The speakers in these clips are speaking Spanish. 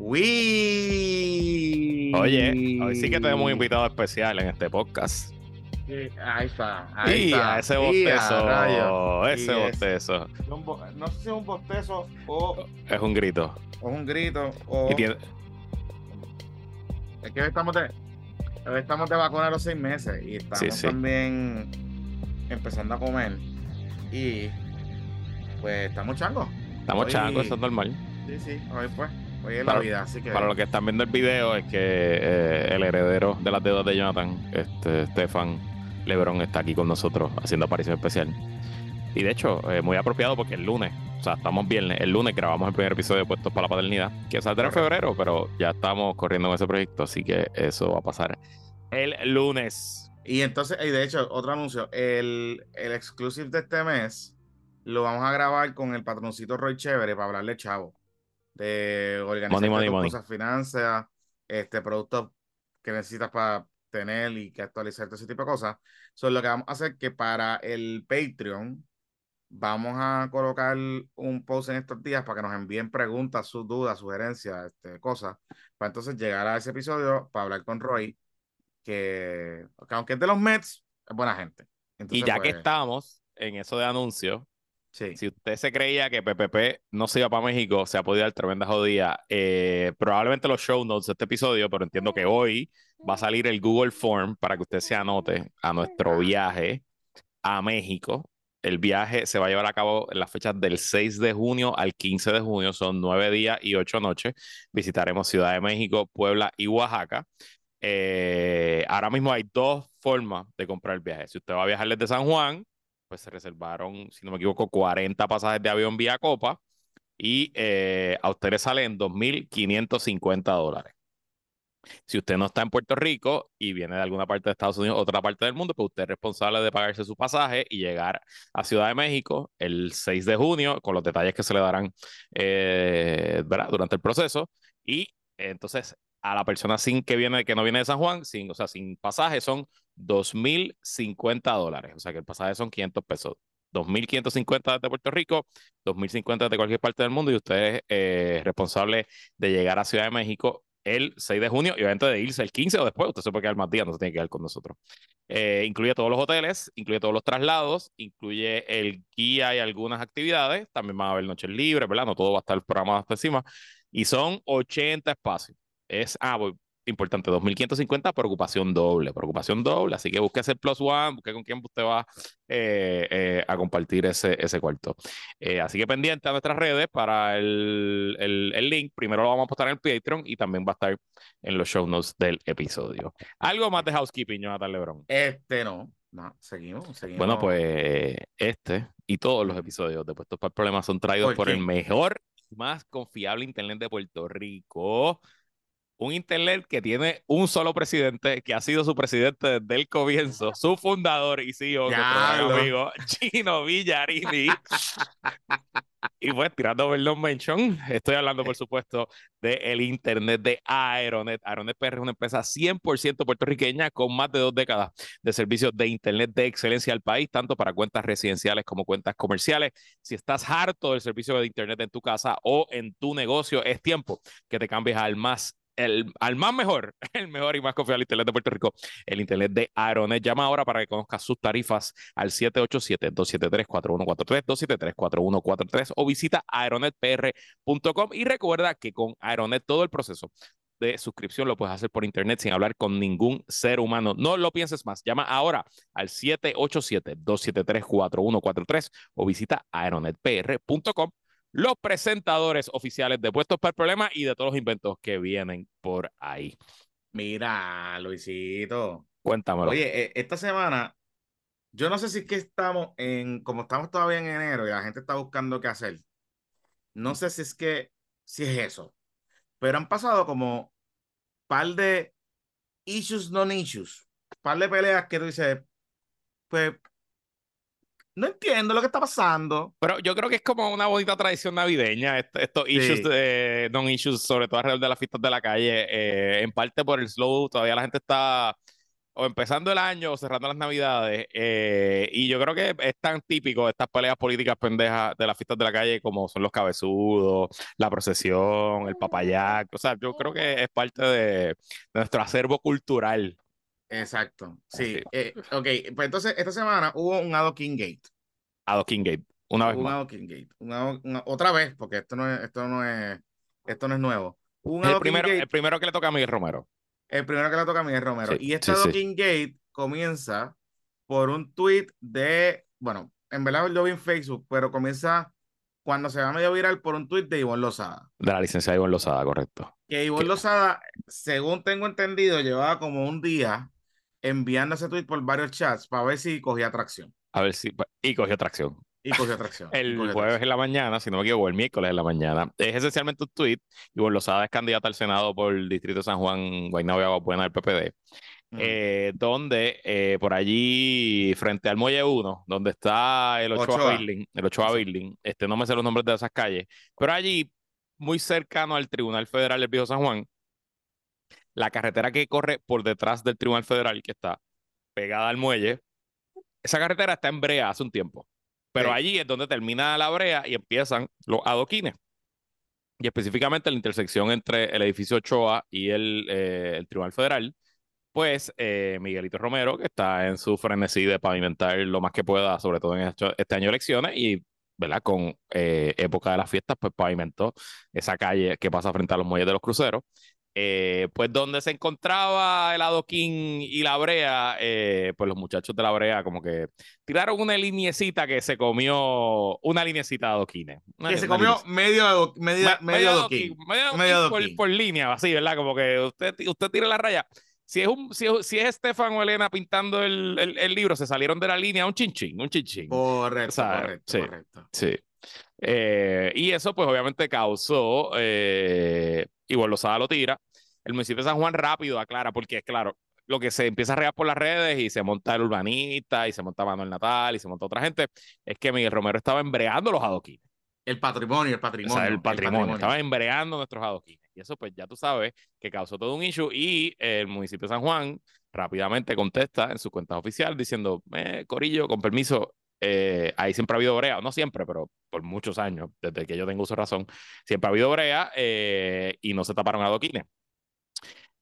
Uy. Oye, hoy sí que tenemos un invitado especial en este podcast. Ahí está. Ahí Y está. a ese Y a bostezo, ese Y es- bostezo. No sé si es un bostezo o, Es un grito. o un grito o. Y tiene- Es que hoy estamos de. hoy estamos de vacuna a los seis meses y estamos Sí, sí. también empezando a comer. Y. Pues estamos changos. estamos Hoy- changos, eso es normal. Sí, sí. Hoy pues. Hoy es Para- la vida, así que. Para los que están viendo el video, es que eh, el heredero de las deudas de Jonathan, este Stefan Lebron, está aquí con nosotros haciendo aparición especial. Y de hecho, eh, muy apropiado porque el lunes, o sea, estamos viernes, el lunes grabamos el primer episodio de Puestos para la Paternidad, que saldrá en febrero, pero ya estamos corriendo con ese proyecto, así que eso va a pasar el lunes. Y entonces, y de hecho, otro anuncio. El, el exclusive de este mes lo vamos a grabar con el patroncito Roy Chévere para hablarle chavo. De organizar Money, money, money. cosas, finanzas, este, productos que necesitas para tener y que actualizar todo ese tipo de cosas. So, lo que vamos a hacer que para el Patreon vamos a colocar un post en estos días para que nos envíen preguntas, sus dudas, sugerencias, este, cosas, para entonces llegar a ese episodio para hablar con Roy que, que aunque es de los Mets, es buena gente. Y Entonces, ya que pues, estamos en eso de anuncios, sí. Si usted se creía que PPP no se iba para México, se ha podido dar tremenda jodida. Eh, probablemente los show notes de este episodio, pero entiendo que hoy va a salir el Google Form para que usted se anote a nuestro viaje a México. El viaje se va a llevar a cabo en las fechas del 6 de junio al 15 de junio. Son nueve días y ocho noches. Visitaremos Ciudad de México, Puebla y Oaxaca. Eh, ahora mismo hay dos formas de comprar el viaje. Si usted va a viajar desde San Juan, pues se reservaron, si no me equivoco, 40 pasajes de avión vía Copa y eh, a usted le sale en 2.550 dólares. Si usted no está en Puerto Rico y viene de alguna parte de Estados Unidos otra parte del mundo, pues usted es responsable de pagarse su pasaje y llegar a Ciudad de México el 6 de junio, con los detalles que se le darán eh, durante el proceso. Y entonces a la persona sin que viene, que no viene de San Juan, sin, o sea, sin pasaje, son 2.050 dólares. O sea que el pasaje son 500 pesos. 2.550 desde Puerto Rico, 2.050 desde cualquier parte del mundo y usted es eh, responsable de llegar a Ciudad de México el 6 de junio y obviamente de irse el 15 o después, usted se puede quedar más días, no se tiene que quedar con nosotros. Eh, incluye todos los hoteles, incluye todos los traslados, incluye el guía y algunas actividades, también van a haber noches libres, ¿verdad? No todo va a estar programado hasta encima. Y son 80 espacios. Es, ah, voy- importante, 2.550 por ocupación doble, por ocupación doble, así que busque ese plus one, busque con quién usted va eh, eh, a compartir ese, ese cuarto. Eh, así que pendiente a nuestras redes para el, el, el link. Primero lo vamos a postar en el Patreon y también va a estar en los show notes del episodio. Algo más de housekeeping, Jonathan Lebron. Este no. No, seguimos, seguimos. Bueno, pues este y todos los episodios de Puestos para el Problema son traídos ¿Por por el mejor y más confiable Internet de Puerto Rico. Un Internet que tiene un solo presidente, que ha sido su presidente desde el comienzo, su fundador y CEO, nuestro amigo Gino Villarini. Y pues tirando Vernon Mention, estoy hablando por supuesto del internet de Aeronet. Aeronet PR es una empresa 100% puertorriqueña con más de dos décadas de servicios de internet de excelencia al país, tanto para cuentas residenciales como cuentas comerciales. Si estás harto del servicio de internet en tu casa o en tu negocio, es tiempo que te cambies al más el, al más mejor, el mejor y más confiable internet de Puerto Rico, el internet de Aeronet. Llama ahora para que conozcas sus tarifas al 787-273-4143, 273-4143 o visita aeronetpr.com y recuerda que con Aeronet todo el proceso de suscripción lo puedes hacer por internet sin hablar con ningún ser humano. No lo pienses más. Llama ahora al 787-273-4143 o visita aeronetpr.com los presentadores oficiales de Puestos para el Problema y de todos los inventos que vienen por ahí. Mira, Luisito. Cuéntamelo. Oye, eh, esta semana, yo no sé si es que estamos en, como estamos todavía en enero y la gente está buscando qué hacer. No sé si es que, si es eso. Pero han pasado como par de issues, non issues. Par de peleas que tú dices, pues, no entiendo lo que está pasando. Pero yo creo que es como una bonita tradición navideña, est- estos Sí. issues, de, non-issues, sobre todo alrededor de las fiestas de la calle, eh, en parte por el slow, todavía la gente está o empezando el año o cerrando las navidades. eh, y yo creo que es tan típico estas peleas políticas pendejas de las fiestas de la calle como son los cabezudos, la procesión, el papayac. O sea, yo creo que es parte de, de nuestro acervo cultural. Exacto. Sí. Así. eh, ok, pues entonces esta semana hubo un Adoquin Gate. Ado Gate, una vez un más. Adoquin Gate. Un Ado- una- otra vez, porque esto no es, esto no es, esto no es nuevo. Un El Adoquin primero, Gate, el primero que le toca a Miguel Romero. el primero que le toca a Miguel Romero. Sí, y este sí, sí. Adoquin Gate comienza por un tweet de, bueno, en verdad yo vi en Facebook, pero comienza cuando se va medio viral por un tweet de Ivonne Lozada. De la licenciada Ivonne Lozada, correcto. Que Ivonne ¿Qué? Lozada, según tengo entendido, llevaba como un día enviando ese tweet por varios chats para ver si cogía atracción. A ver si. Y cogió tracción. Y cogió atracción. y El cogió jueves en la mañana, si no me equivoco, el miércoles en la mañana. Es esencialmente un tweet. Ivonne Lozada es candidata al Senado por el Distrito de San Juan, Guaynabo y Agua Buena del PPD. Eh, donde eh, por allí, frente al Muelle 1, donde está el Ochoa, Ochoa. Building, el Ochoa. Building, este, no me sé los nombres de esas calles, pero allí, muy cercano al Tribunal Federal del Viejo San Juan, la carretera que corre por detrás del Tribunal Federal, que está pegada al muelle, esa carretera está en brea hace un tiempo, pero Sí. allí es donde termina la brea y empiezan los adoquines. Y específicamente la intersección entre el edificio Ochoa y el, eh, el Tribunal Federal, pues eh, Miguelito Romero, que está en su frenesí de pavimentar lo más que pueda, sobre todo en esto- este año de elecciones, y ¿verdad? con eh, época de las fiestas, pues pavimentó esa calle que pasa frente a los muelles de los cruceros. Eh, pues donde se encontraba el adoquín y la brea, eh, pues los muchachos de la brea como que tiraron una liniecita que se comió, una liniecita de adoquines. Una Que se comió medio, ado- media, Me- medio adoquín, medio Medio adoquín por, línea, así, ¿verdad? Como que usted, usted tira la raya. Si es, un, si, es- si es Estefan o Elena pintando el, el, el libro, se salieron de la línea un chinchín, un chinchín. Correcto, O sea, correcto, sí. correcto. Sí. Eh, y eso, pues, obviamente causó. Eh, y Lozada lo tira. El municipio de San Juan rápido aclara, porque es claro, lo que se empieza a regar por las redes y se monta el urbanista y se monta Manuel Natal y se monta otra gente, es que Miguel Romero estaba embreando los adoquines. El patrimonio, el O patrimonio. sea, el patrimonio. Estaba embreando nuestros adoquines. Y eso, pues, ya tú sabes que causó todo un issue. Y el municipio de San Juan rápidamente contesta en su cuenta oficial diciendo: eh, Corillo, con permiso, eh, ahí siempre ha habido brea. No siempre, pero por muchos años, desde que yo tengo uso razón, siempre ha habido brea eh, y no se taparon adoquines.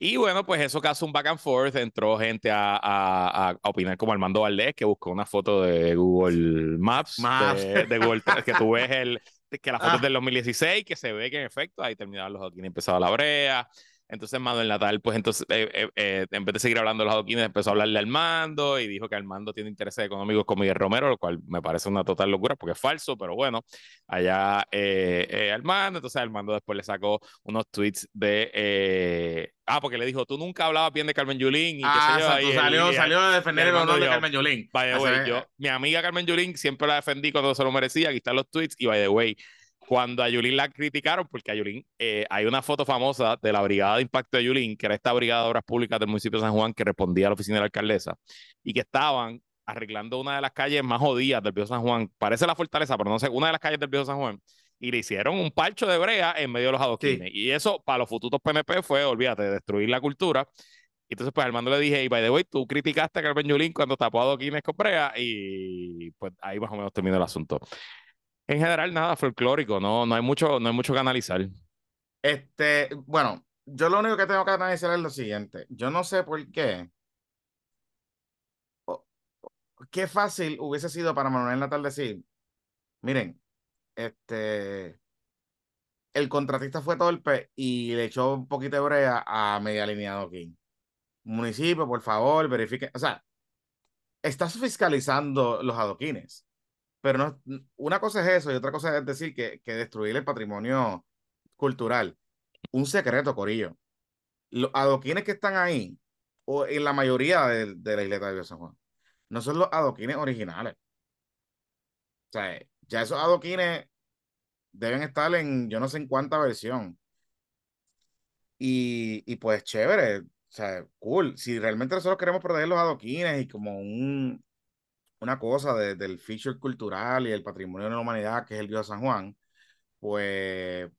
Y bueno, pues eso causó un back and forth. Entró gente a, a, a opinar como Armando Valdés, que buscó una foto de Google Maps, Maps. De, de Google que tú ves el, que la foto es Ah. del 2016, que se ve que en efecto ahí terminaban los adoquines empezaba la brea. Entonces Manuel Natal, pues entonces, eh, eh, eh, en vez de seguir hablando de los adoquines, empezó a hablarle al mando y dijo que Armando tiene intereses económicos con Miguel Romero, lo cual me parece una total locura porque es falso, pero bueno, allá eh, eh, Armando, entonces Armando después le sacó unos tweets de... eh, ah, porque le dijo, tú nunca hablabas bien de Carmen Yulín y Ah, qué sé yo. exacto, y él- salió, y- salió a defender el honor de dijo, Carmen Yulín. By the way, yo, mi amiga Carmen Yulín siempre la defendí cuando se lo merecía. Aquí están los tweets. Y by the way, cuando a Yulín la criticaron, porque a Yulín eh, hay una foto famosa de la Brigada de Impacto de Yulín, que era esta Brigada de Obras Públicas del municipio de San Juan que respondía a la oficina de la alcaldesa y que estaban arreglando una de las calles más jodidas del Viejo San Juan. Parece la fortaleza, pero no sé, una de las calles del Viejo San Juan. Y le hicieron un parcho de brea en medio de los adoquines. Y eso, para los fututos PNP, fue, olvídate, destruir la cultura. Y entonces, pues, Armando le dije, y by the way, tú criticaste a Carmen Yulín cuando tapó adoquines con brea, y pues ahí más o menos terminó el asunto. En general, nada folclórico, no, no hay mucho, no hay mucho que analizar. Este, bueno, yo lo único que tengo que analizar es lo siguiente. Yo no sé por qué. Qué fácil hubiese sido para Manuel Natal decir, miren, este, el contratista fue torpe y le echó un poquito de brea a media línea aquí. Municipio, por favor, verifique. O sea, estás fiscalizando los adoquines. Pero no, una cosa es eso y otra cosa es decir que, que destruir el patrimonio cultural. Un secreto, Corillo. Los adoquines que están ahí, o en la mayoría de, de la isleta de San Juan, no son los adoquines originales. O sea, ya esos adoquines deben estar en yo no sé en cuánta versión. Y, y pues chévere, o sea, cool. Si realmente nosotros queremos proteger los adoquines y como un, una cosa de- del feature cultural y el patrimonio de la humanidad que es el Viejo San Juan, pues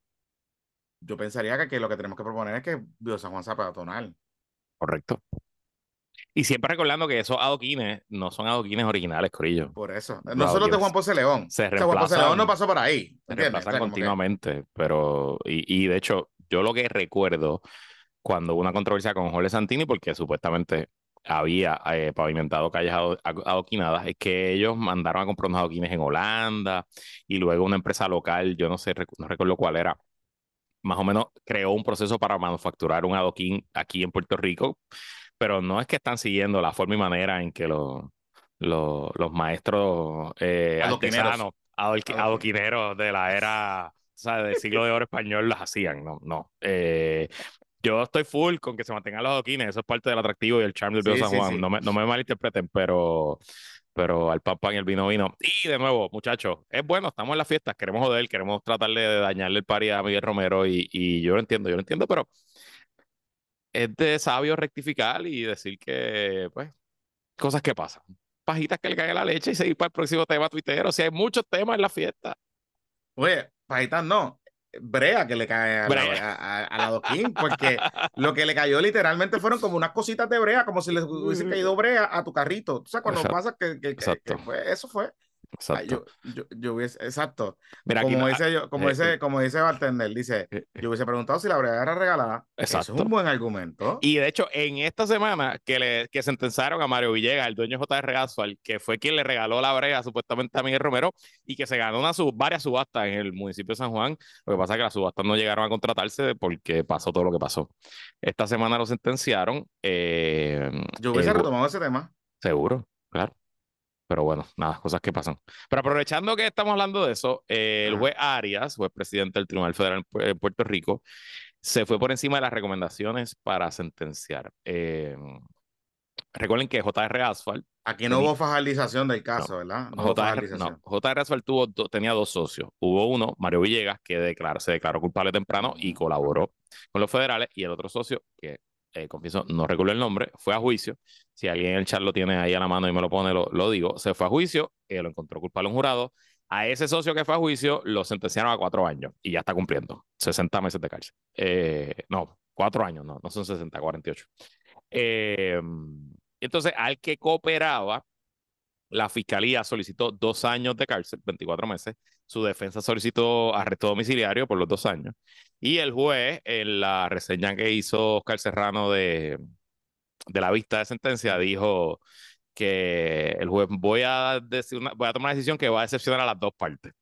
yo pensaría que, que lo que tenemos que proponer es que Viejo San Juan sea peatonal. Correcto. Y siempre recordando que esos adoquines no son adoquines originales, Corillo. Por eso. No solo de Juan Ponce León. Se o sea, Juan Ponce León no pasó por ahí. Se reemplazan continuamente. Pero, y, y, de hecho, yo lo que recuerdo cuando hubo una controversia con Jorge Santini, porque supuestamente había eh, pavimentado calles adoquinadas, es que ellos mandaron a comprar unos adoquines en Holanda y luego una empresa local, yo no sé, no recuerdo cuál era, más o menos creó un proceso para manufacturar un adoquín aquí en Puerto Rico, pero no es que están siguiendo la forma y manera en que los, los, los maestros eh, artesanos, adoquineros de la era o sea, del siglo de oro español las hacían, no, no. Eh, yo estoy full con que se mantengan los adoquines, eso es parte del atractivo y el charm del San Juan, no, me, no me malinterpreten, pero pero al pan pan y el vino vino. Y de nuevo, muchachos, es bueno, estamos en la fiesta, queremos joder, queremos tratarle de dañarle el pari a Miguel Romero y, y yo lo entiendo, yo lo entiendo, pero es de sabio rectificar y decir que, pues, cosas que pasan. Pajitas que le cae la leche y seguir para el próximo tema Twitter. O sea, hay muchos temas en la fiesta. Oye, pajitas no brea que le cae a la, a, porque lo que le cayó literalmente fueron como unas cositas de brea, como si le hubiese caído brea a tu carrito. O sea, cuando pasa que, que, fue, eso fue. Exacto. yo, yo, yo, hubiese, exacto. como, dice, yo, como, eh, dice, eh. como dice Bartender, dice, eh, yo hubiese preguntado si la brea era regalada. Exacto. Eso es un buen argumento. Y de hecho, en esta semana que, le, que sentenciaron a Mario Villegas, el dueño JR Asphalt, que fue quien le regaló la brea supuestamente a Miguel Romero y que se ganó una sub, varias subastas en el municipio de San Juan. Lo que pasa es que las subastas no llegaron a contratarse porque pasó todo lo que pasó. Esta semana lo sentenciaron. yo hubiese retomado ese tema. Seguro, claro. Pero bueno, nada, cosas que pasan. Pero aprovechando que estamos hablando de eso, eh, el juez Arias, juez presidente del Tribunal Federal de Puerto Rico, se fue por encima de las recomendaciones para sentenciar. Eh, recuerden que JR Asphalt. Aquí no hubo fajalización del caso, ¿verdad? No JR, no, JR Asphalt tuvo, tenía dos socios. Hubo uno, Mario Villegas, que se declaró culpable temprano y colaboró con los federales, y el otro socio, que eh, confieso, no recuerdo el nombre, fue a juicio. Si alguien en el chat lo tiene ahí a la mano y me lo pone, lo, digo. Se fue a juicio, eh, lo encontró culpable un jurado. A ese socio que fue a juicio lo sentenciaron a cuatro años y ya está cumpliendo 60 meses de cárcel. Eh, no, cuatro años, no, no son 60, 48. Eh, entonces, al que cooperaba, la fiscalía solicitó dos años de cárcel, 24 meses. Su defensa solicitó arresto domiciliario por los dos años. Y el juez, en la reseña que hizo Oscar Serrano de, la vista de sentencia, dijo que el juez voy a, decir voy a tomar una decisión que va a decepcionar a las dos partes.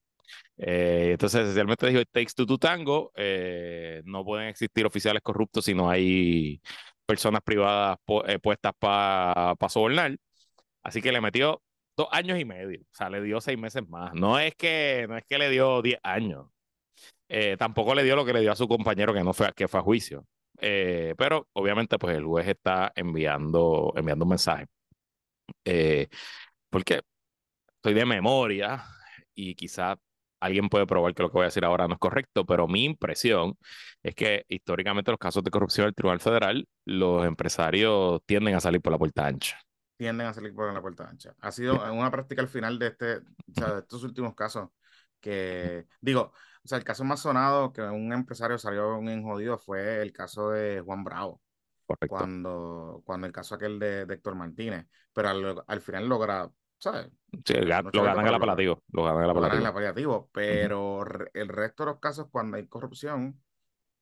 Eh, entonces, esencialmente dijo, it takes two to tango, eh, no pueden existir oficiales corruptos si no hay personas privadas eh, puestas para sobornar. Así que le metió dos años y medio, o sea, le dio seis meses más. No es que, no es que le dio diez años. Eh, tampoco le dio lo que le dio a su compañero que no fue, que fue a juicio. Eh, pero obviamente, pues el juez está enviando, enviando un mensaje. Eh, porque estoy de memoria y quizá alguien puede probar que lo que voy a decir ahora no es correcto, pero mi impresión es que históricamente los casos de corrupción del Tribunal Federal, los empresarios tienden a salir por la puerta ancha tienden a salir por la puerta ancha. Ha sido una práctica al final de, este, o sea, de estos últimos casos que, digo, o sea, el caso más sonado que un empresario salió bien jodido fue el caso de Juan Bravo. Cuando, cuando el caso aquel de, Héctor Martínez, pero al, al final logra, ¿sabes? Sí, lo ganan el apelativo. Lo ganan el apelativo. el apelativo pero el resto de los casos, cuando hay corrupción,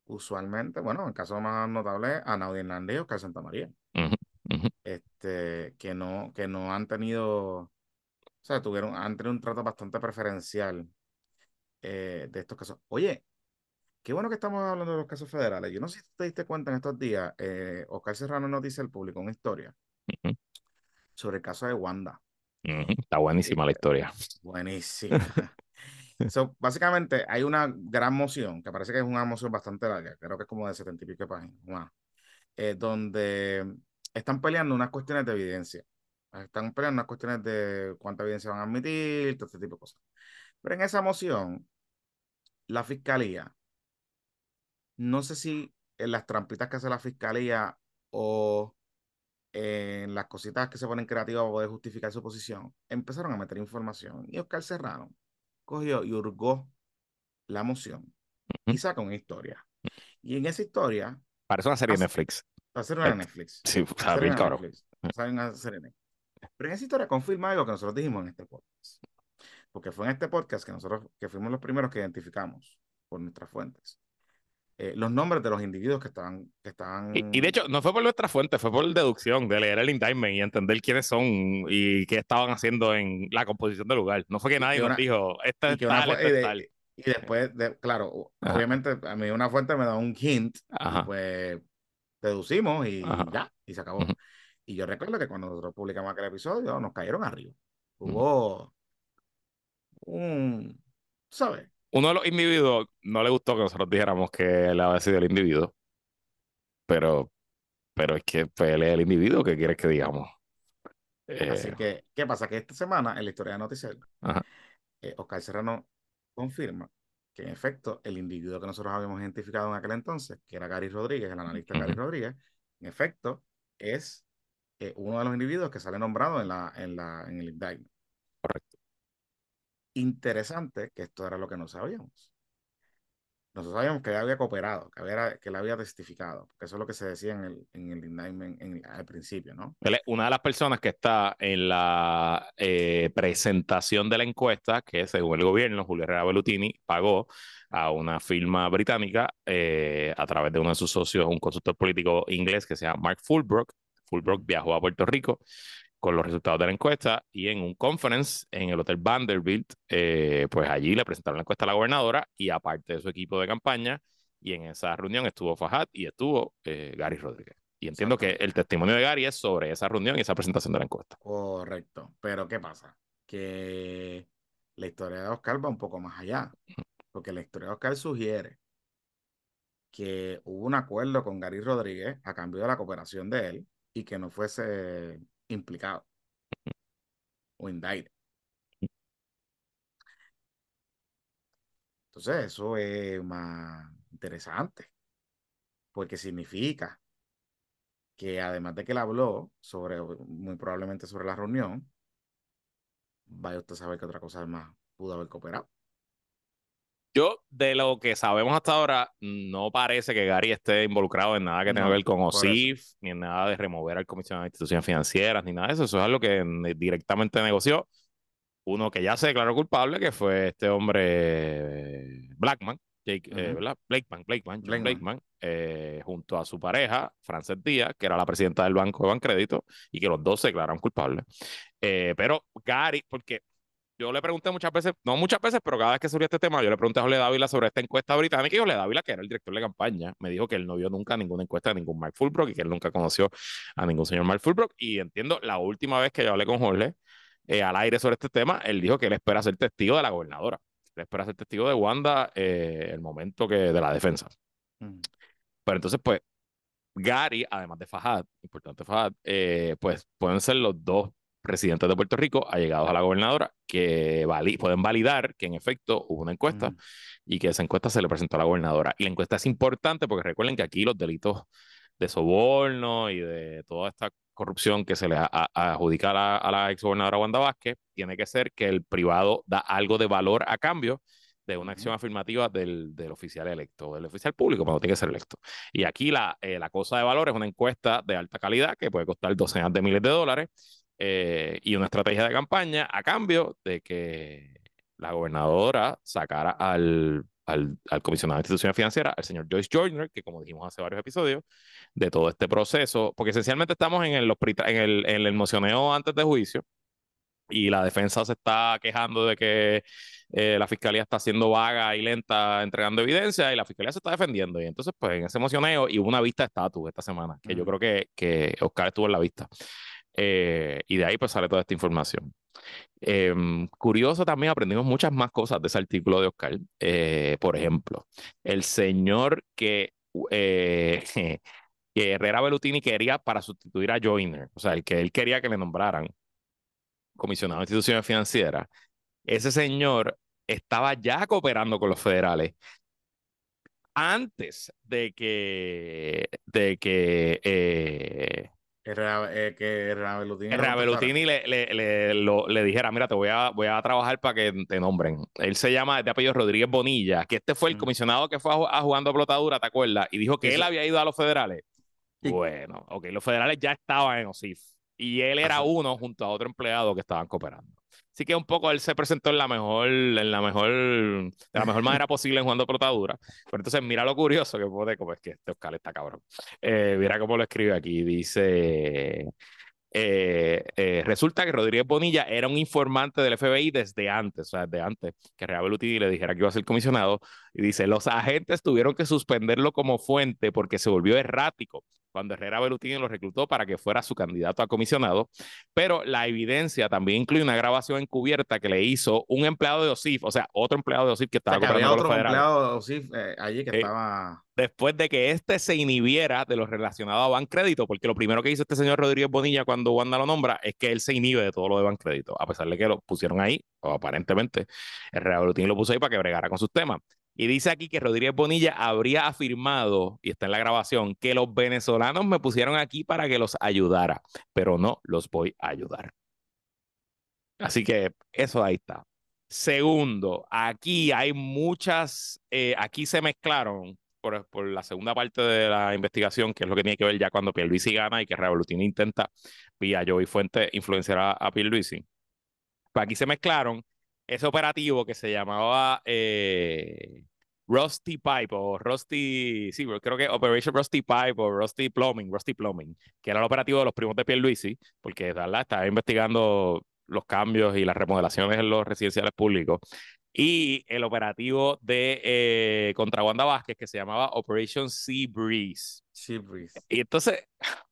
usualmente, bueno, el caso más notable es Anaudi Hernández y Oscar Santa María este, que, no, que no han tenido, o sea, tuvieron, han tenido un trato bastante preferencial eh, de estos casos. Oye, qué bueno que estamos hablando de los casos federales. Yo no sé si te diste cuenta en estos días, eh, Oscar Serrano nos dice al público una historia sobre el caso de Wanda. Está buenísima la este, historia. Buenísima. so, básicamente hay una gran moción, que parece que es una moción bastante larga, creo que es como de setenta y pico páginas, eh, donde están peleando unas cuestiones de evidencia. Están peleando unas cuestiones de cuánta evidencia van a admitir, todo este tipo de cosas. Pero en esa moción, la fiscalía, no sé si en las trampitas que hace la fiscalía o en las cositas que se ponen creativas para poder justificar su posición, empezaron a meter información. Y Oscar Serrano cogió y hurgó la moción y saca una historia. Y en esa historia. Parece una serie de Netflix. Ser una Netflix. Sí, va bien cabrón. saben hacer en él. Pero en esa historia confirma algo que nosotros dijimos en este podcast. Porque fue en este podcast que nosotros que fuimos los primeros que identificamos por nuestras fuentes. Eh, los nombres de los individuos que estaban... Que estaban... Y, y, de hecho, no fue por nuestra fuente, fue por deducción, de leer el indictment y entender quiénes son y qué estaban haciendo en la composición del lugar. No fue que nadie una, nos dijo, esta es tal, esta es tal. Y después, de, claro, Ajá. obviamente a mí una fuente me da un hint, y pues deducimos y Ajá. ya, y se acabó. Uh -huh. Y yo recuerdo que cuando nosotros publicamos aquel episodio, nos cayeron arriba. Hubo un, ¿sabes? Uno de los individuos no le gustó que nosotros dijéramos que él había sido el individuo, pero, pero es que pues, él es el individuo que quieres que digamos. Así eh... que, ¿qué pasa? Que esta semana en la historia de Noticiel, eh, Oscar Serrano confirma que en efecto el individuo que nosotros habíamos identificado en aquel entonces, que era Gary Rodríguez, el analista. Gary Rodríguez, en efecto es eh, uno de los individuos que sale nombrado en, la, en, la, en el indictment. Correcto. Interesante que esto era lo que no sabíamos. Nosotros sabíamos que él había cooperado, que, había, que él había testificado, porque eso es lo que se decía en el, en el indictment en, al principio, ¿no? Una de las personas que está en la eh, presentación de la encuesta, que según el gobierno, Julio Herrera Bellutini pagó a una firma británica eh, a través de uno de sus socios, un consultor político inglés que se llama Mark Fulbrook, Fulbrook viajó a Puerto Rico con los resultados de la encuesta y en un conference en el Hotel Vanderbilt, eh, pues allí le presentaron la encuesta a la gobernadora y aparte de su equipo de campaña, y en esa reunión estuvo Fajad y estuvo eh, Gary Rodríguez. Y entiendo Exacto. que el testimonio de Gary es sobre esa reunión y esa presentación de la encuesta. Correcto, pero ¿qué pasa? Que la historia de Oscar va un poco más allá, porque la historia de Oscar sugiere que hubo un acuerdo con Gary Rodríguez a cambio de la cooperación de él y que no fuese implicado o indicted. Entonces, eso es más interesante, porque significa que además de que él habló sobre, muy probablemente sobre la reunión, vaya usted a saber que otra cosa más pudo haber cooperado. Yo, de lo que sabemos hasta ahora, no parece que Gary esté involucrado en nada que tenga no, que ver con OSIF, ni en nada de remover al comisionado de instituciones financieras, ni nada de eso. Eso es algo que directamente negoció. Uno que ya se declaró culpable, que fue este hombre Blackman, Jake, uh -huh. eh, Blakeman, Blakeman, John Blakeman, eh, junto a su pareja, Frances Díaz, que era la presidenta del Banco de Bancrédito, y que los dos se declararon culpables. Eh, pero Gary, porque yo le pregunté muchas veces, no muchas veces, pero cada vez que surgió este tema, yo le pregunté a Jole Dávila sobre esta encuesta británica y Jole Dávila, que era el director de campaña, me dijo que él no vio nunca ninguna encuesta de ningún Mark Fulbrook y que él nunca conoció a ningún señor Mark Fulbrook. Y entiendo, la última vez que yo hablé con Jorge eh, al aire sobre este tema, él dijo que él espera ser testigo de la gobernadora. Él espera ser testigo de Wanda eh, el momento que de la defensa. Mm. Pero entonces, pues, Gary, además de Fajad, importante Fajad, eh, pues pueden ser los dos presidentes de Puerto Rico allegados a la gobernadora que vali pueden validar que en efecto hubo una encuesta y que esa encuesta se le presentó a la gobernadora. Y la encuesta es importante porque recuerden que aquí los delitos de soborno y de toda esta corrupción que se le adjudica a la, a la exgobernadora Wanda Vázquez, tiene que ser que el privado da algo de valor a cambio de una acción afirmativa del, del, oficial electo, del oficial público, pero tiene que ser electo. Y aquí la, eh, la cosa de valor es una encuesta de alta calidad que puede costar docenas de miles de dólares eh, y una estrategia de campaña a cambio de que la gobernadora sacara al, al, al, comisionado de instituciones financieras, al señor Joyce Joyner, que como dijimos hace varios episodios, de todo este proceso, porque esencialmente estamos en el, en el, en el mocioneo antes de juicio y la defensa se está quejando de que eh, la fiscalía está siendo vaga y lenta entregando evidencia y la fiscalía se está defendiendo. Y entonces, pues en ese mocioneo y hubo una vista de estatus esta semana, que mm. yo creo que, que Oscar estuvo en la vista. Eh, y de ahí pues sale toda esta información. Eh, curioso también, aprendimos muchas más cosas de ese artículo de Oscar. Eh, por ejemplo, el señor que, eh, que Herrera Bellutini quería para sustituir a Joyner, o sea, el que él quería que le nombraran comisionado de instituciones financieras, ese señor estaba ya cooperando con los federales antes de que, de que eh, eh, que le, le, le, lo, le, dijera, mira, te voy a, voy a trabajar para que te nombren. Él se llama de apellido Rodríguez Bonilla, que este fue el mm. comisionado que fue a, a jugando a Plotadura, ¿te acuerdas? Y dijo que él había ido a los federales. Sí. Bueno, ok, los federales ya estaban en OSIF. Y él era uno junto a otro empleado que estaban cooperando. Así que un poco él se presentó en la mejor, en la mejor, de la mejor manera posible en jugando protadura. Pero entonces mira lo curioso que puede, como es que este Oscar está cabrón. Eh, mira cómo lo escribe aquí. Dice, eh, eh, resulta que Rodríguez Bonilla era un informante del FBI desde antes, o sea, desde antes que Real Belutini le dijera que iba a ser comisionado. Y dice, los agentes tuvieron que suspenderlo como fuente porque se volvió errático cuando Herrera Belutini lo reclutó para que fuera su candidato a comisionado, pero la evidencia también incluye una grabación encubierta que le hizo un empleado de OSIF, o sea, otro empleado de OSIF que estaba o sea, que había otro empleado sí, eh, allí que Eh, estaba. Después de que este se inhibiera de lo relacionado a Bancrédito, porque lo primero que hizo este señor Rodríguez Bonilla cuando Wanda lo nombra es que él se inhibe de todo lo de Bancrédito, a pesar de que lo pusieron ahí, o aparentemente, Real Belutini lo puso ahí para que bregara con sus temas. Y dice aquí que Rodríguez Bonilla habría afirmado, y está en la grabación, que los venezolanos me pusieron aquí para que los ayudara, pero no los voy a ayudar. Así que eso ahí está. Segundo, aquí hay muchas, eh, aquí se mezclaron por, por, la segunda parte de la investigación, que es lo que tiene que ver ya cuando Pierluisi gana y que Revolutini intenta, vía Joey Fuente, influenciar a, a Pierluisi. Pues aquí se mezclaron ese operativo que se llamaba eh, Rusty Pipe o Rusty, sí, creo que Operation Rusty Pipe o Rusty Plumbing, Rusty Plumbing, que era el operativo de los primos de Pierluisi, porque ¿verdad? estaba investigando los cambios y las remodelaciones en los residenciales públicos. Y el operativo de eh, contra Wanda Vázquez, que se llamaba Operation Sea Breeze. Sea Breeze. Y entonces,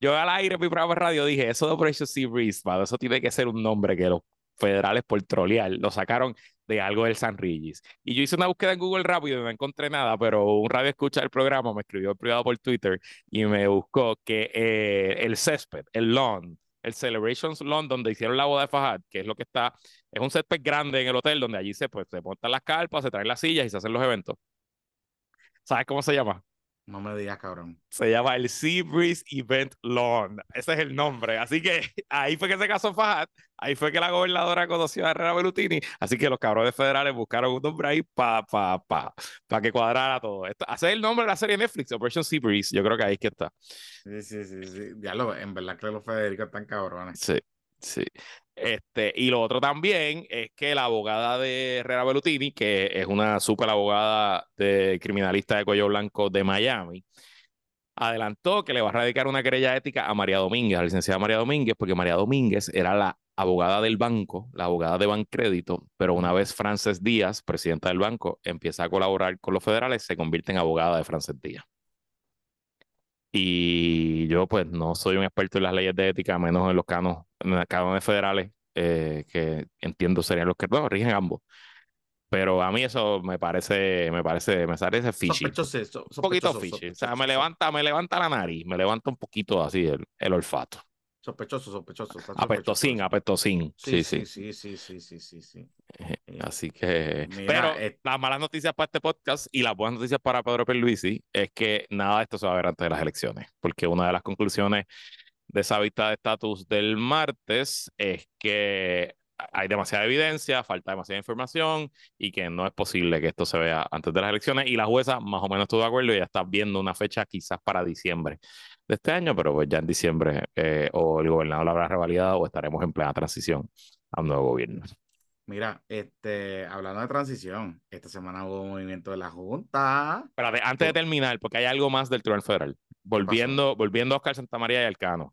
yo al aire en mi programa de radio dije, eso de Operation Sea Breeze, eso tiene que ser un nombre que los federales por trolear lo sacaron de algo del San Regis. Y yo hice una búsqueda en Google rápido y no encontré nada, pero un radio escucha el programa me escribió en privado por Twitter y me buscó que eh, el césped, el lawn, el Celebrations Lawn, donde hicieron la boda de Fajad, que es lo que está, es un césped grande en el hotel, donde allí se, pues, se montan las carpas, se traen las sillas y se hacen los eventos. ¿Sabes cómo se llama? No me digas, cabrón. Se llama el Sea Breeze Event Lawn. Ese es el nombre. Así que ahí fue que se casó Fajad. Ahí fue que la gobernadora conoció a Herrera Belutini. Así que los cabrones federales buscaron un nombre ahí para pa, pa, pa que cuadrara todo. Esto, hacer el nombre de la serie Netflix, Operation Sea Breeze. Yo creo que ahí es que está. Sí, sí, sí. sí. Ya lo, en verdad que los Federico están cabrones. Sí, sí. Este, y lo otro también es que la abogada de Herrera Belutini, que es una super abogada de criminalista de cuello blanco de Miami, adelantó que le va a radicar una querella ética a María Domínguez, a la licenciada María Domínguez, porque María Domínguez era la abogada del banco, la abogada de Bancrédito, pero una vez Frances Díaz, presidenta del banco, empieza a colaborar con los federales, se convierte en abogada de Frances Díaz. Y yo pues no soy un experto en las leyes de ética, menos en los canos, en los cánones federales, eh, que entiendo serían los que no, rigen ambos. Pero a mí eso me parece, me parece, me parece fishy. Sospechoso, so, un poquito fishy. O sea, me levanta, me levanta la nariz, me levanta un poquito así el, el olfato. Sospechoso, sospechoso. Apestosín, apestosín. Sí sí sí, sí, sí, sí, sí, sí, Eh, Así que, Mira, pero eh, las malas noticias para este podcast y las buenas noticias para Pedro Pierluisi es que nada de esto se va a ver antes de las elecciones, porque una de las conclusiones de esa vista de estatus del martes es que hay demasiada evidencia, falta demasiada información y que no es posible que esto se vea antes de las elecciones. Y la jueza más o menos estuvo de acuerdo y ya está viendo una fecha quizás para diciembre de este año, pero pues ya en diciembre eh, o el gobernador la habrá revalidado o estaremos en plena transición a un nuevo gobierno. Mira, este, hablando de transición, esta semana hubo un movimiento de la Junta. Espérate, antes de terminar, porque hay algo más del Tribunal Federal. Volviendo, volviendo a Oscar Santamaría y Alcano.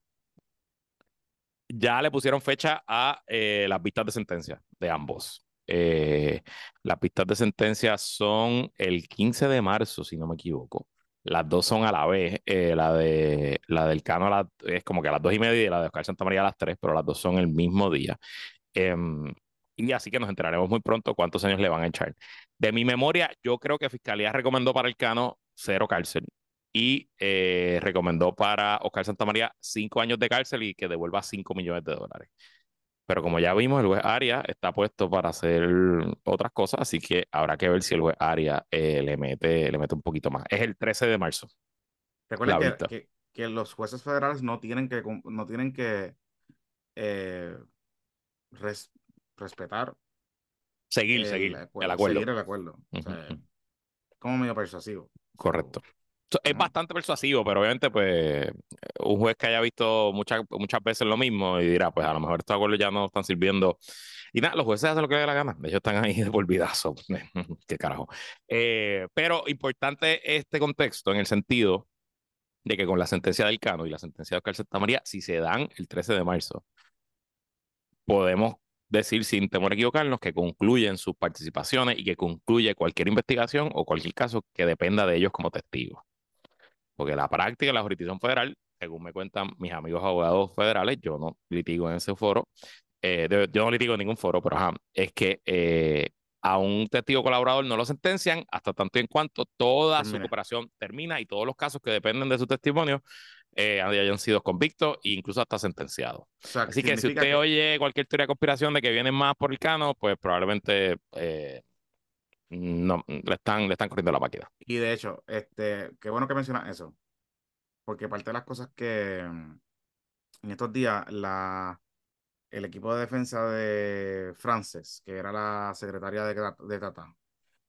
Ya le pusieron fecha a eh, las vistas de sentencia de ambos. Eh, las vistas de sentencia son el 15 de marzo, si no me equivoco. Las dos son a la vez. Eh, la, de, la del Cano es como que a las dos y media y la de Oscar Santamaría a las tres, pero las dos son el mismo día. Em, y así que nos enteraremos muy pronto cuántos años le van a echar. De mi memoria, yo creo que Fiscalía recomendó para el Cano cero cárcel y eh, recomendó para Oscar Santamaría cinco años de cárcel y que devuelva cinco millones de dólares. Pero como ya vimos, el juez Aria está puesto para hacer otras cosas, así que habrá que ver si el juez Aria eh, le, mete, le mete un poquito más. Es el 13 de marzo. Recuerden que, que, que, los jueces federales no tienen que, no tienen que eh, res, respetar. Seguir, el, seguir acuerdo, el acuerdo. Seguir el acuerdo. O sea, como medio persuasivo. Correcto. Es bastante persuasivo, pero obviamente, pues, un juez que haya visto muchas, muchas veces lo mismo y dirá, pues a lo mejor estos acuerdos ya no están sirviendo. Y nada, los jueces hacen lo que les dé la gana. De hecho, están ahí de volvidazo. Qué carajo. Eh, pero importante este contexto en el sentido de que con la sentencia del Cano y la sentencia de Oscar Santa María, si se dan el 13 de marzo, podemos decir sin temor a equivocarnos que concluyen sus participaciones y que concluye cualquier investigación o cualquier caso que dependa de ellos como testigos. Porque la práctica de la jurisdicción federal, según me cuentan mis amigos abogados federales, yo no litigo en ese foro, eh, yo no litigo en ningún foro, pero ajá, es que eh, a un testigo colaborador no lo sentencian hasta tanto y en cuanto toda su cooperación termina y todos los casos que dependen de su testimonio eh, hayan sido convictos e incluso hasta sentenciados. Así que si usted oye cualquier teoría de conspiración de que vienen más por el cano, pues probablemente no, le están, le están corriendo la máquina. Y de hecho, este, qué bueno que mencionas eso, porque parte de las cosas que mm, en estos días la, el equipo de defensa de Frances, que era la secretaria de, de Tata,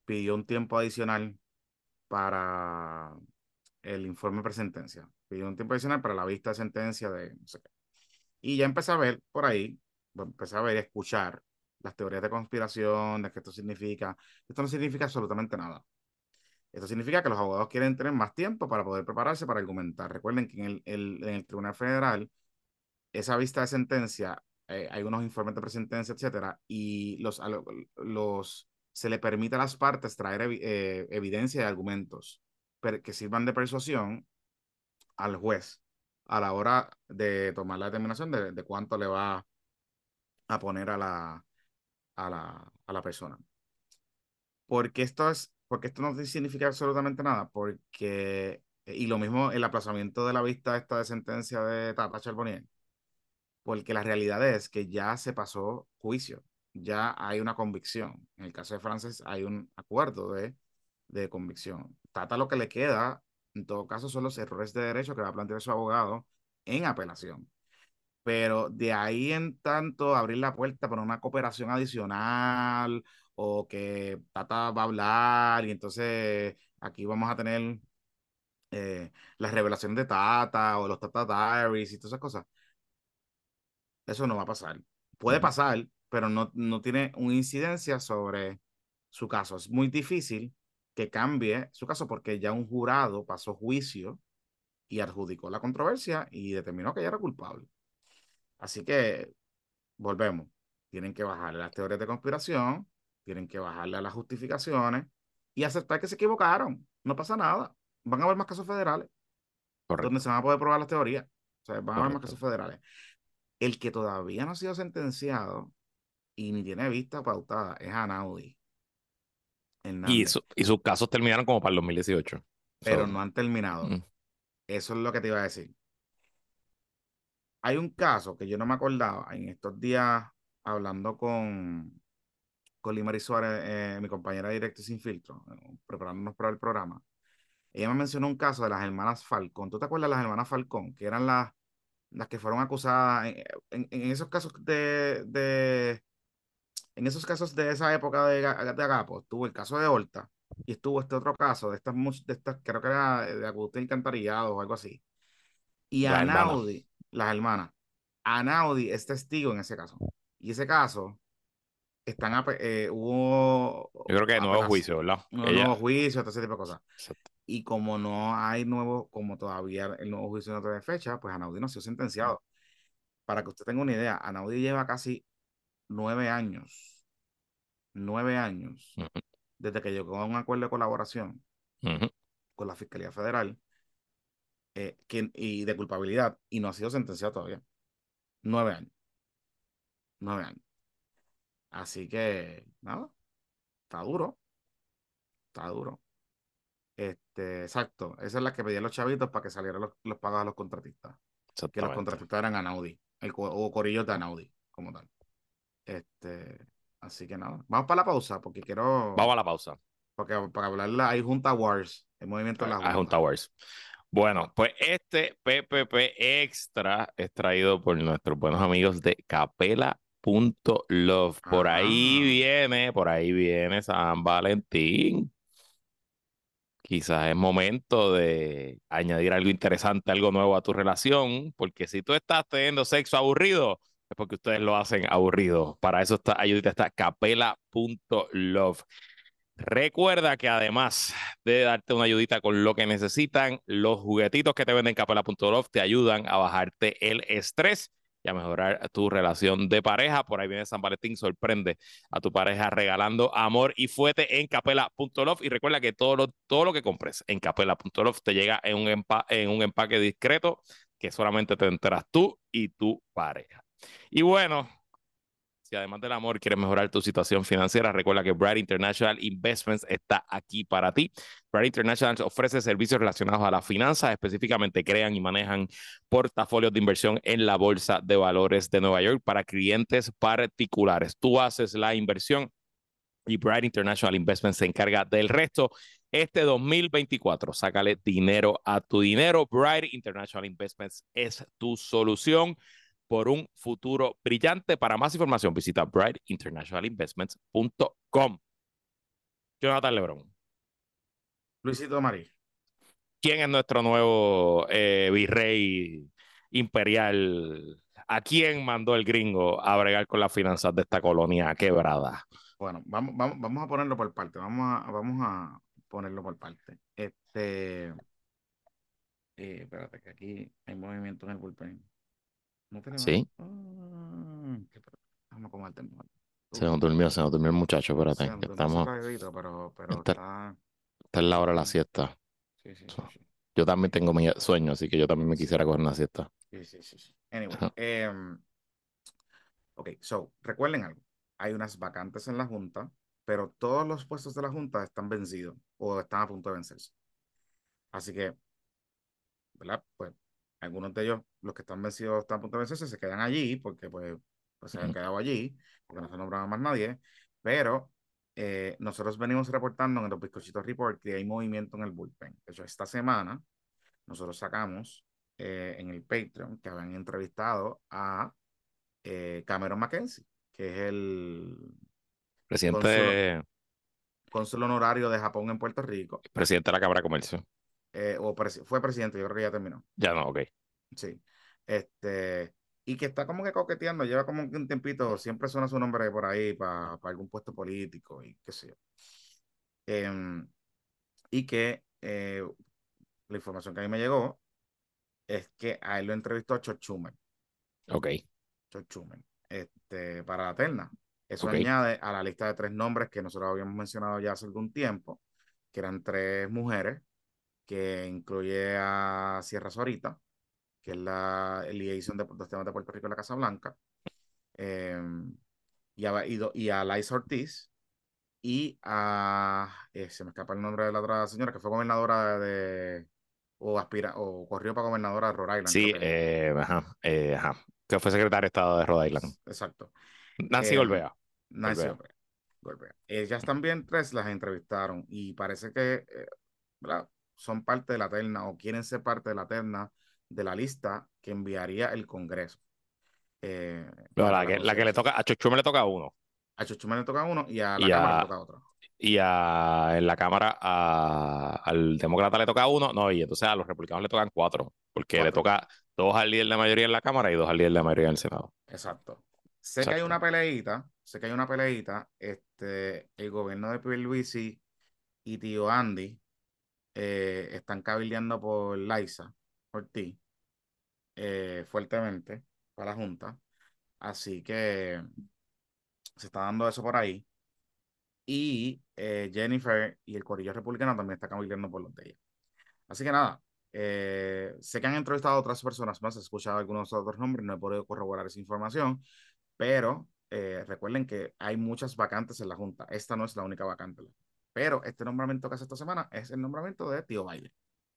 pidió un tiempo adicional para el informe de presentencia. Pidió un tiempo adicional para la vista de sentencia de no sé qué. Y ya empecé a ver por ahí, empecé a ver y escuchar las teorías de conspiración, de que esto significa. Esto no significa absolutamente nada. Esto significa que los abogados quieren tener más tiempo para poder prepararse para argumentar. Recuerden que en el, en el Tribunal Federal, esa vista de sentencia, eh, hay unos informes de presentencia, etcétera, y los, los, se le permite a las partes traer eh, evidencia y argumentos que sirvan de persuasión al juez a la hora de tomar la determinación de, de cuánto le va a poner a la, a la, a la persona. Porque esto es, porque esto no significa absolutamente nada, porque, y lo mismo el aplazamiento de la vista esta de sentencia de Tata Charbonnier, porque la realidad es que ya se pasó juicio, ya hay una convicción. En el caso de Frances hay un acuerdo de, de convicción. Tata lo que le queda, en todo caso, son los errores de derecho que va a plantear su abogado en apelación pero de ahí en tanto abrir la puerta para una cooperación adicional o que Tata va a hablar y entonces aquí vamos a tener eh, las revelaciones de Tata o los Tata Diaries y todas esas cosas. Eso no va a pasar. Puede pasar, pero no, no tiene una incidencia sobre su caso. Es muy difícil que cambie su caso porque ya un jurado pasó juicio y adjudicó la controversia y determinó que ella era culpable. Así que volvemos. Tienen que bajarle las teorías de conspiración, tienen que bajarle a las justificaciones y aceptar que se equivocaron. No pasa nada. Van a haber más casos federales donde se van a poder probar las teorías. O sea, van a haber más casos federales. El que todavía no ha sido sentenciado y ni tiene vista pautada es Anaudi. Y, y sus casos terminaron como para el 2018. Pero no han terminado. Mm. Eso es lo que te iba a decir. Hay un caso que yo no me acordaba en estos días hablando con, con Limari Suárez, eh, mi compañera directa Sin Filtro, eh, preparándonos para el programa. Ella me mencionó un caso de las hermanas Falcón. ¿Tú te acuerdas de las hermanas Falcón? Que eran las, las que fueron acusadas en, esos casos de, de, en esos casos de esa época de, de Agapo. Estuvo el caso de Horta y estuvo este otro caso de estas, de estas creo que era de Agustín Encantarillado o algo así. Y a Naudi, las hermanas. Anaudi es testigo en ese caso. Y ese caso, están eh, hubo. Yo creo que hay nuevo juicio, ¿verdad? nuevo juicio, todo ese tipo de cosas. Y como no hay nuevo, como todavía el nuevo juicio no tiene fecha, pues Anaudi no ha sido sentenciado. Para que usted tenga una idea, Anaudi lleva casi nueve años. Nueve años. Desde que llegó a un acuerdo de colaboración con la Fiscalía Federal eh, y de culpabilidad y no ha sido sentenciado todavía. Nueve años. Nueve años. Así que, nada, está duro. Está duro. Este, exacto. Esa es la que pedían los chavitos para que salieran los, los pagos a los contratistas. Que los contratistas eran Anaudi. El, o Corillo de Anaudi, como tal. Este, así que nada. Vamos para la pausa, porque quiero. Vamos a la pausa. Porque para hablar hay Junta Wars, el movimiento de la Junta. Hay Junta Wars. Bueno, pues este PPP extra es traído por nuestros buenos amigos de Capela.love. Por ahí viene, por ahí viene San Valentín. quizás es momento de añadir algo interesante, algo nuevo a tu relación, porque si tú estás teniendo sexo aburrido, es porque ustedes lo hacen aburrido. Para eso está ayudita está capela.love. Recuerda que además de darte una ayudita con lo que necesitan, los juguetitos que te venden en capela.love te ayudan a bajarte el estrés y a mejorar tu relación de pareja. Por ahí viene San Valentín, sorprende a tu pareja regalando amor y fuete en capela.love. Y recuerda que todo lo, todo lo que compres en capela.love te llega en un, en un empaque discreto que solamente te enteras tú y tu pareja. Y bueno, si además del amor quieres mejorar tu situación financiera, recuerda que Bright International Investments está aquí para ti. Bright International ofrece servicios relacionados a la finanza, específicamente crean y manejan portafolios de inversión en la Bolsa de Valores de Nueva York para clientes particulares. Tú haces la inversión y Bright International Investments se encarga del resto. Este 2024, sácale dinero a tu dinero. Bright International Investments es tu solución por un futuro brillante. Para más información, visita brightinternationalinvestments.com. Jonathan Lebron. Luisito Marí. ¿Quién es nuestro nuevo eh, virrey imperial? ¿A quién mandó el gringo a bregar con las finanzas de esta colonia quebrada? Bueno, vamos, vamos, vamos a ponerlo por parte. Vamos a, vamos a ponerlo por parte. Este. Eh, espérate, que aquí hay movimiento en el bullpen. ¿No sí. Ah, vamos a el Se nos durmió, se nos durmió el muchacho, espérate. estamos... pero, pero está, está... está en la hora de la siesta. Sí, sí, sí, Yo también tengo mi sueño, así que yo también me quisiera coger una siesta. Sí, sí, sí. Anyway, um, ok, so, recuerden algo. Hay unas vacantes en la Junta, pero todos los puestos de la Junta están vencidos o están a punto de vencerse. Así que, ¿verdad? Pues algunos de ellos, los que están vencidos, están a punto de vencerse, se quedan allí porque pues, pues se han quedado allí, porque no se nombraba más nadie, pero eh, nosotros venimos reportando en los bizcochitos report que hay movimiento en el bullpen. De hecho, esta semana nosotros sacamos eh, en el Patreon que habían entrevistado a eh, Cameron Mackenzie, que es el presidente cónsul, honorario de Japón en Puerto Rico. Presidente de la Cámara de Comercio. Eh, o fue presidente, yo creo que ya terminó. Ya no, ok. Sí. Este, y que está como que coqueteando, lleva como un tiempito, siempre suena su nombre por ahí para algún puesto político y qué sé yo. Em, y que eh, la información que a mí me llegó es que a él lo entrevistó a Chochumen. Ok. Chochumen. Este, para la terna. Eso añade a la lista de tres nombres que nosotros habíamos mencionado ya hace algún tiempo, que eran tres mujeres que incluye a Sierra Sorita, que es la liaison de los temas de Puerto Rico en la Casa Blanca, em, y, a, y, a Liza Ortiz, y a, eh, se me escapa el nombre de la otra señora, que fue gobernadora de, o aspira, o corrió para gobernadora de Rhode Island. Sí, eh, ajá, eh, ajá, que fue secretaria de Estado de Rhode Island. Exacto. Nancy em, Golbea. Nancy Golbea. Ellas también tres las entrevistaron y parece que, ¿verdad? Son parte de la terna o quieren ser parte de la terna de la lista que enviaría el Congreso. Eh, la, que, le toca, a Chochume le toca uno. A Chochume le toca uno y a la Cámara le toca otro. Y a, en la Cámara al demócrata le toca uno, no, y entonces a los republicanos le tocan cuatro, porque le toca dos al líder de la mayoría en la Cámara y dos al líder de la mayoría en el Senado. Exacto. Sé que hay una peleita, sé que hay una peleita, este, el gobierno de Pierluisi y tío Andy eh, están cabildeando por Liza ti eh, fuertemente para la Junta. Así que se está dando eso por ahí. Y eh, Jennifer y el Corillo Republicano también están cabildeando por los de ella. Así que nada, sé que han entrevistado a otras personas más, he escuchado algunos otros nombres, no he podido corroborar esa información, pero recuerden que hay muchas vacantes en la Junta. Esta no es la única vacante. Pero este nombramiento que hace esta semana es el nombramiento de Tío Biden,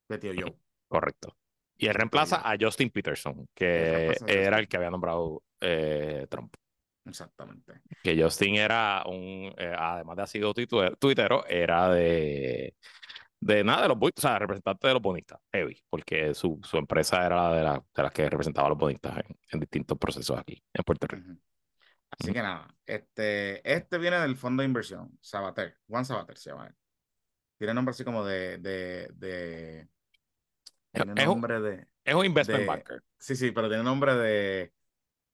de Tío Joe. Correcto. Y él reemplaza a Justin Peterson, que era el que había nombrado eh, Trump. Exactamente. Que Justin era un, eh, además de ha sido tuitero, era de, de nada de los o sea, representante de los bonistas, heavy, porque su, su empresa era de, la, de las que representaba a los bonistas en, distintos procesos aquí en Puerto Rico. Así que nada, este, este viene del fondo de inversión, Sabater, Juan Sabater se llama Tiene nombre así como de. de, de tiene Es un, nombre de. es un investment de- banker. Sí, sí, pero tiene nombre de.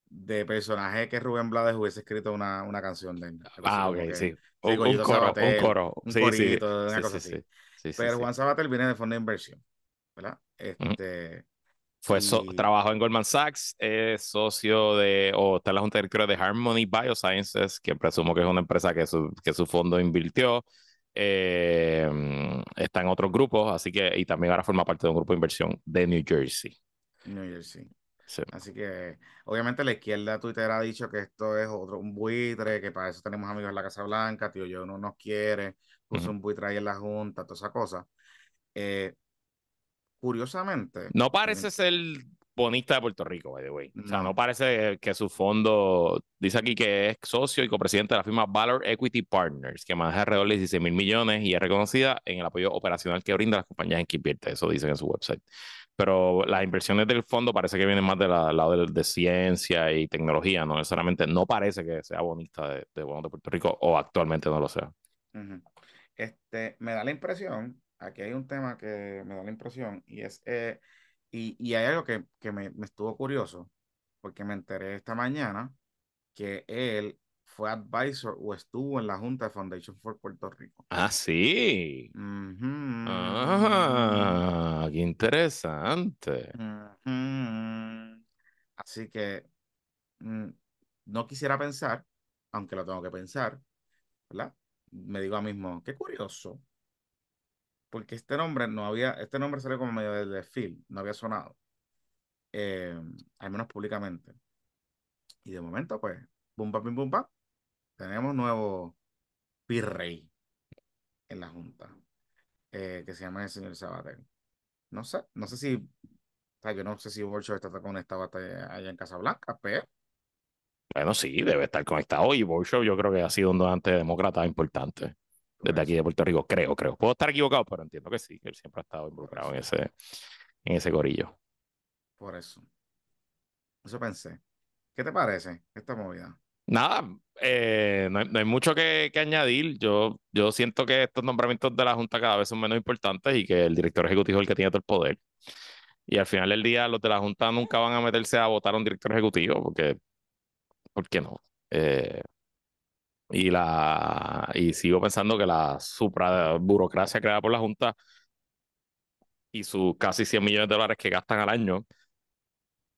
De personaje que Rubén Blades hubiese escrito una, una canción de él. Ah, ok, que- sí. Un, un coro, un coro. un sí, sí, corito, una sí, cosa sí, así. Pero. Juan Sabater viene de fondo de inversión, ¿verdad? Este. Fue so- trabajó en Goldman Sachs, es socio de, o está en la junta directora de Harmony Biosciences, que presumo que es una empresa que su, que su fondo invirtió. Eh, está en otros grupos, así que, y también ahora forma parte de un grupo de inversión de New Jersey. New Jersey. Sí. Así que, obviamente, la izquierda Twitter ha dicho que esto es otro, un buitre, que para eso tenemos amigos en la Casa Blanca, tío, yo no nos quiere, puso un buitre ahí en la Junta, toda esa cosa. Eh, curiosamente, No parece ser bonista de Puerto Rico, by the way. O sea, No. no parece que su fondo, dice aquí que es socio y copresidente de la firma Valor Equity Partners, que maneja alrededor de 16 mil millones y es reconocida en el apoyo operacional que brinda a las compañías en que invierte. Eso dicen en su website. Pero las inversiones del fondo parece que vienen más del lado de, de ciencia y tecnología, no necesariamente, no parece que sea bonista de, de bonos de Puerto Rico o actualmente no lo sea. Este, me da la impresión, aquí hay un tema que me da la impresión, y es, eh, y, y hay algo que, que me, me estuvo curioso, porque me enteré esta mañana que él fue advisor o estuvo en la Junta de Foundation for Puerto Rico. Ah, sí. Ah, qué interesante. Así que mm, no quisiera pensar, aunque lo tengo que pensar, ¿verdad? Me digo a mí mismo, qué curioso, porque este nombre no había, este nombre salió como medio del desfile, no había sonado, eh, al menos públicamente. Y de momento, pues, bum, pa, pim, bum, pa, tenemos nuevo virrey en la Junta, eh, que se llama el señor Sabater. No sé, no sé si, o sea, yo no sé si Bolsonaro está conectado hasta allá en Casablanca, pero Bueno, sí, debe estar conectado. Y Bolshow yo creo que ha sido un donante demócrata importante desde aquí de Puerto Rico. Creo, creo. Puedo estar equivocado, pero entiendo que sí, que él siempre ha estado involucrado en ese, en ese gorillo. Por eso. Eso pensé. ¿Qué te parece esta movida? Nada, eh, no, hay, no hay mucho que, que añadir. Yo, yo siento que estos nombramientos de la Junta cada vez son menos importantes y que el director ejecutivo es el que tiene todo el poder. Y al final del día, los de la Junta nunca van a meterse a votar a un director ejecutivo, porque, ¿por qué no? Eh, y, la, y sigo pensando que la supra burocracia creada por la Junta y sus casi 100 millones de dólares que gastan al año,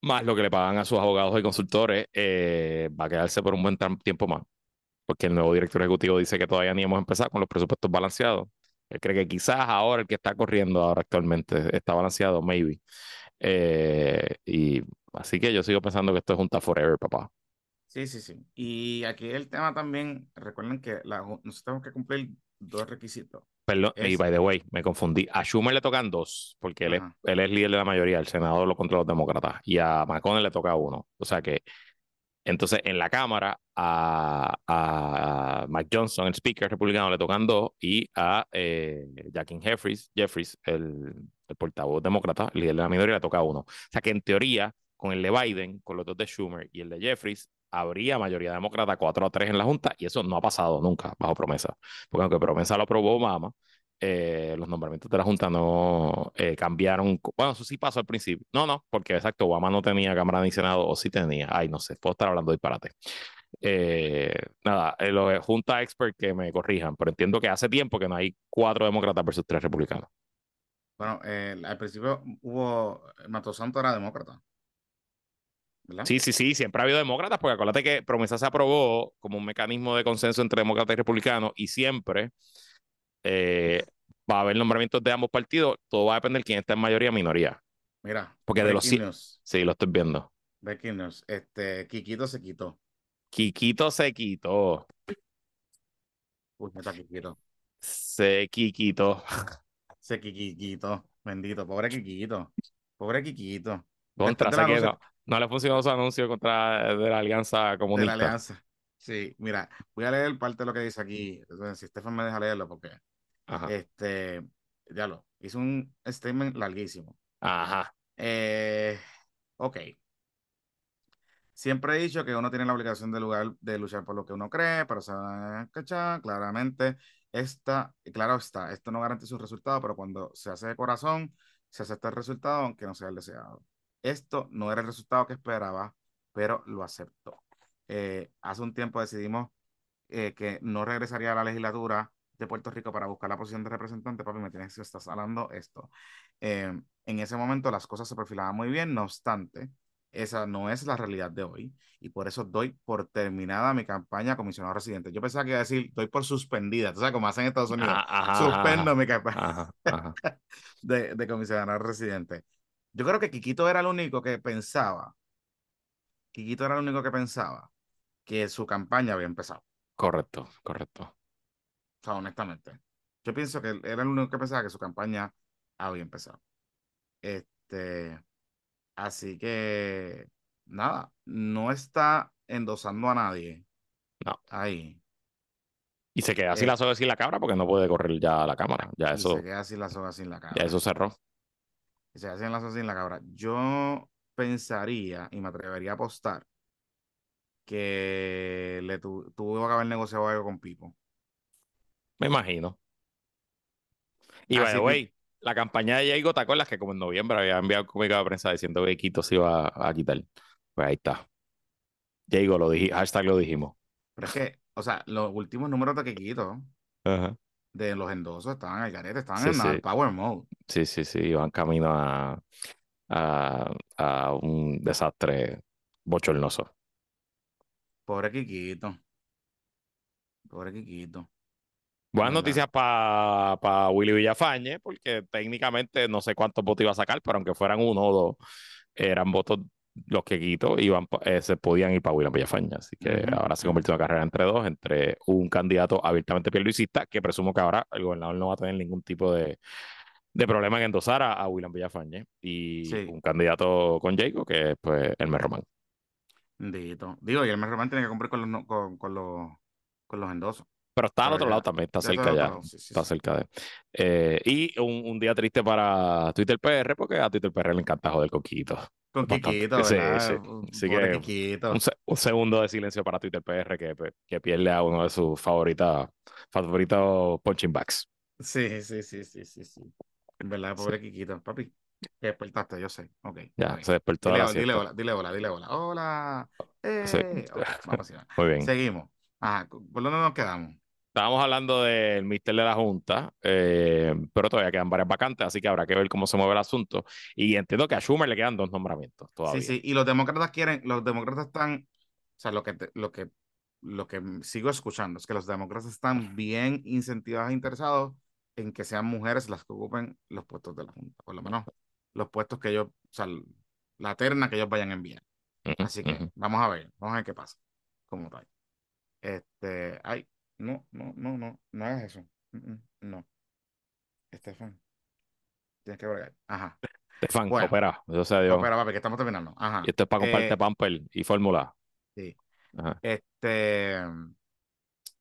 más lo que le pagan a sus abogados y consultores, eh, va a quedarse por un buen tiempo más. Porque el nuevo director ejecutivo dice que todavía ni hemos empezado con los presupuestos balanceados. Él cree que quizás ahora el que está corriendo ahora actualmente está balanceado, maybe. Eh, y así que yo sigo pensando que esto es Junta Forever, papá. Sí, sí, sí. Y aquí el tema también, recuerden que la, nosotros tenemos que cumplir dos requisitos. Perdón, y by the way, me confundí. A Schumer le tocan dos, porque él es, él es líder de la mayoría, el Senado lo contra los demócratas, y a McConnell le toca uno. O sea que, entonces en la Cámara, a, a Mike Johnson, el speaker republicano, le tocan dos, y a eh, Jackie Jeffries, Jeffries el, el portavoz demócrata, el líder de la minoría, le toca uno. O sea que en teoría, con el de Biden, con los dos de Schumer y el de Jeffries, habría mayoría demócrata 4 a 3 en la Junta, y eso no ha pasado nunca, bajo promesa. Porque aunque promesa lo aprobó Obama, eh, los nombramientos de la Junta no eh, cambiaron. Bueno, eso sí pasó al principio. No, no, porque exacto, Obama no tenía Cámara ni Senado, o sí tenía. Ay, no sé, puedo estar hablando disparate. Eh, nada, eh, los de Junta Expert que me corrijan, pero entiendo que hace tiempo que no hay cuatro demócratas versus tres republicanos. Bueno, al principio hubo, Santo era demócrata. ¿Verdad? Sí, sí, sí, siempre ha habido demócratas, porque acuérdate que promesa se aprobó como un mecanismo de consenso entre demócratas y republicanos y siempre eh, va a haber nombramientos de ambos partidos, todo va a depender de quién está en mayoría o minoría. Mira, Porque de los news, Sí, lo estoy viendo. breaking news, este, Kikito se quitó. Quiquito se quitó. Uy, está Kikito. Se quiquitó. Se Kikito, bendito, pobre Kikito. Pobre Kikito. Contra, Después de no, le funcionó su anuncio contra de la alianza de comunista. la alianza. Sí, mira, voy a leer parte de lo que dice aquí. Si Estefan me deja leerlo, porque Ajá. este, ya lo, hizo un statement larguísimo. Ajá. Eh, ok. Siempre he dicho que uno tiene la obligación de, lugar, de luchar por lo que uno cree, pero se cachar, claramente esta, claro está, esto no garantiza un resultado, pero cuando se hace de corazón, se acepta el resultado, aunque no sea el deseado. Esto no era el resultado que esperaba, pero lo aceptó. Eh, hace un tiempo decidimos eh, que no regresaría a la legislatura de Puerto Rico para buscar la posición de representante, papi, me tienes que estar hablando esto. Eh, en ese momento las cosas se perfilaban muy bien, no obstante, esa no es la realidad de hoy y por eso doy por terminada mi campaña comisionado residente. Yo pensaba que iba a decir, doy por suspendida, tú sabes, como hacen en Estados Unidos, Ajá, suspendo ajá, mi campaña ajá. de, de comisionado residente. Yo creo que Quiquito era el único que pensaba, Quiquito era el único que pensaba que su campaña había empezado. Correcto, correcto. O sea, honestamente. Yo pienso que era el único que pensaba que su campaña había empezado. Este, así que, nada, no está endosando a nadie No. ahí. Y se queda así Eh, la soga sin la cabra porque no puede correr ya la cámara. Ya eso, se queda así la soga sin la ya cabra. eso cerró. Se hacen la soga sin la cabra. Yo pensaría y me atrevería a apostar que le tu- tuvo que haber negociado algo con Pipo. Me imagino. Y by the que- way, la campaña de Diego, ¿te acuerdas que como en noviembre había enviado un comunicado de prensa diciendo que Quito se iba a, a quitar? Pues ahí está. Diego, lo dije, hashtag lo dijimos. Pero es que, o sea, los últimos números de Quiquito, Ajá. De los endosos, estaban al garete, estaban Sí, en sí. power mode. Sí, sí, sí, van camino a, a, a un desastre bochornoso. Pobre Quiquito. Pobre Quiquito. Buenas noticias para Willy Villafañe, porque técnicamente no sé cuántos votos iba a sacar, pero aunque fueran uno o dos, eran votos los que quito iban, eh, se podían ir para William Villafañe. Así que ahora se convirtió en una carrera entre dos, entre un candidato abiertamente pierluisista, que presumo que ahora el gobernador no va a tener ningún tipo de, de problema en endosar a, a William Villafañe, y Sí. un candidato con Jacob, que es pues Elmer Román. Bendito. Digo, y el mes Román tiene que cumplir con los, con, con los, con los endosos. Pero está al otro lado también, está cerca ya. sí, sí, Está sí. cerca de. Eh, y un, un día triste para Twitter PR, porque a Twitter PR le encanta joder con Quito. Con Quiquito, sí, sí. Así Pobre que un, se- un segundo de silencio para Twitter PR que, que pierde a uno de sus favoritas, favoritos punching bags. Sí, sí, sí, sí, sí, sí. En verdad, pobre Quiquito. Papi, que despertaste, yo sé. Ok. Ya, se despertó de Dile, la dile hola, dile hola, dile hola. Hola. Sí. Eh. Ok, vamos a Muy bien. Seguimos. Ajá, ¿por dónde nos quedamos? Estábamos hablando del mister de la Junta, eh, pero todavía quedan varias vacantes, así que habrá que ver cómo se mueve el asunto. Y entiendo que a Schumer le quedan dos nombramientos todavía. Sí, sí, y los demócratas quieren, los demócratas están, o sea, lo que, lo que, lo que sigo escuchando es que los demócratas están bien incentivados e interesados en que sean mujeres las que ocupen los puestos de la Junta, por lo menos los puestos que ellos, o sea, la terna que ellos vayan a enviar. Así que vamos a ver, vamos a ver qué pasa. Como tal. Este, ay, no, no, no, no, no hagas eso. Mm, mm, No. Estefan, tienes que bregar. Ajá. Estefan, Bueno. opera, eso sea Dios. Espera, papi, que estamos terminando. Ajá. Y esto es para comprarte Eh, pamper y fórmula. sí. Ajá. Este,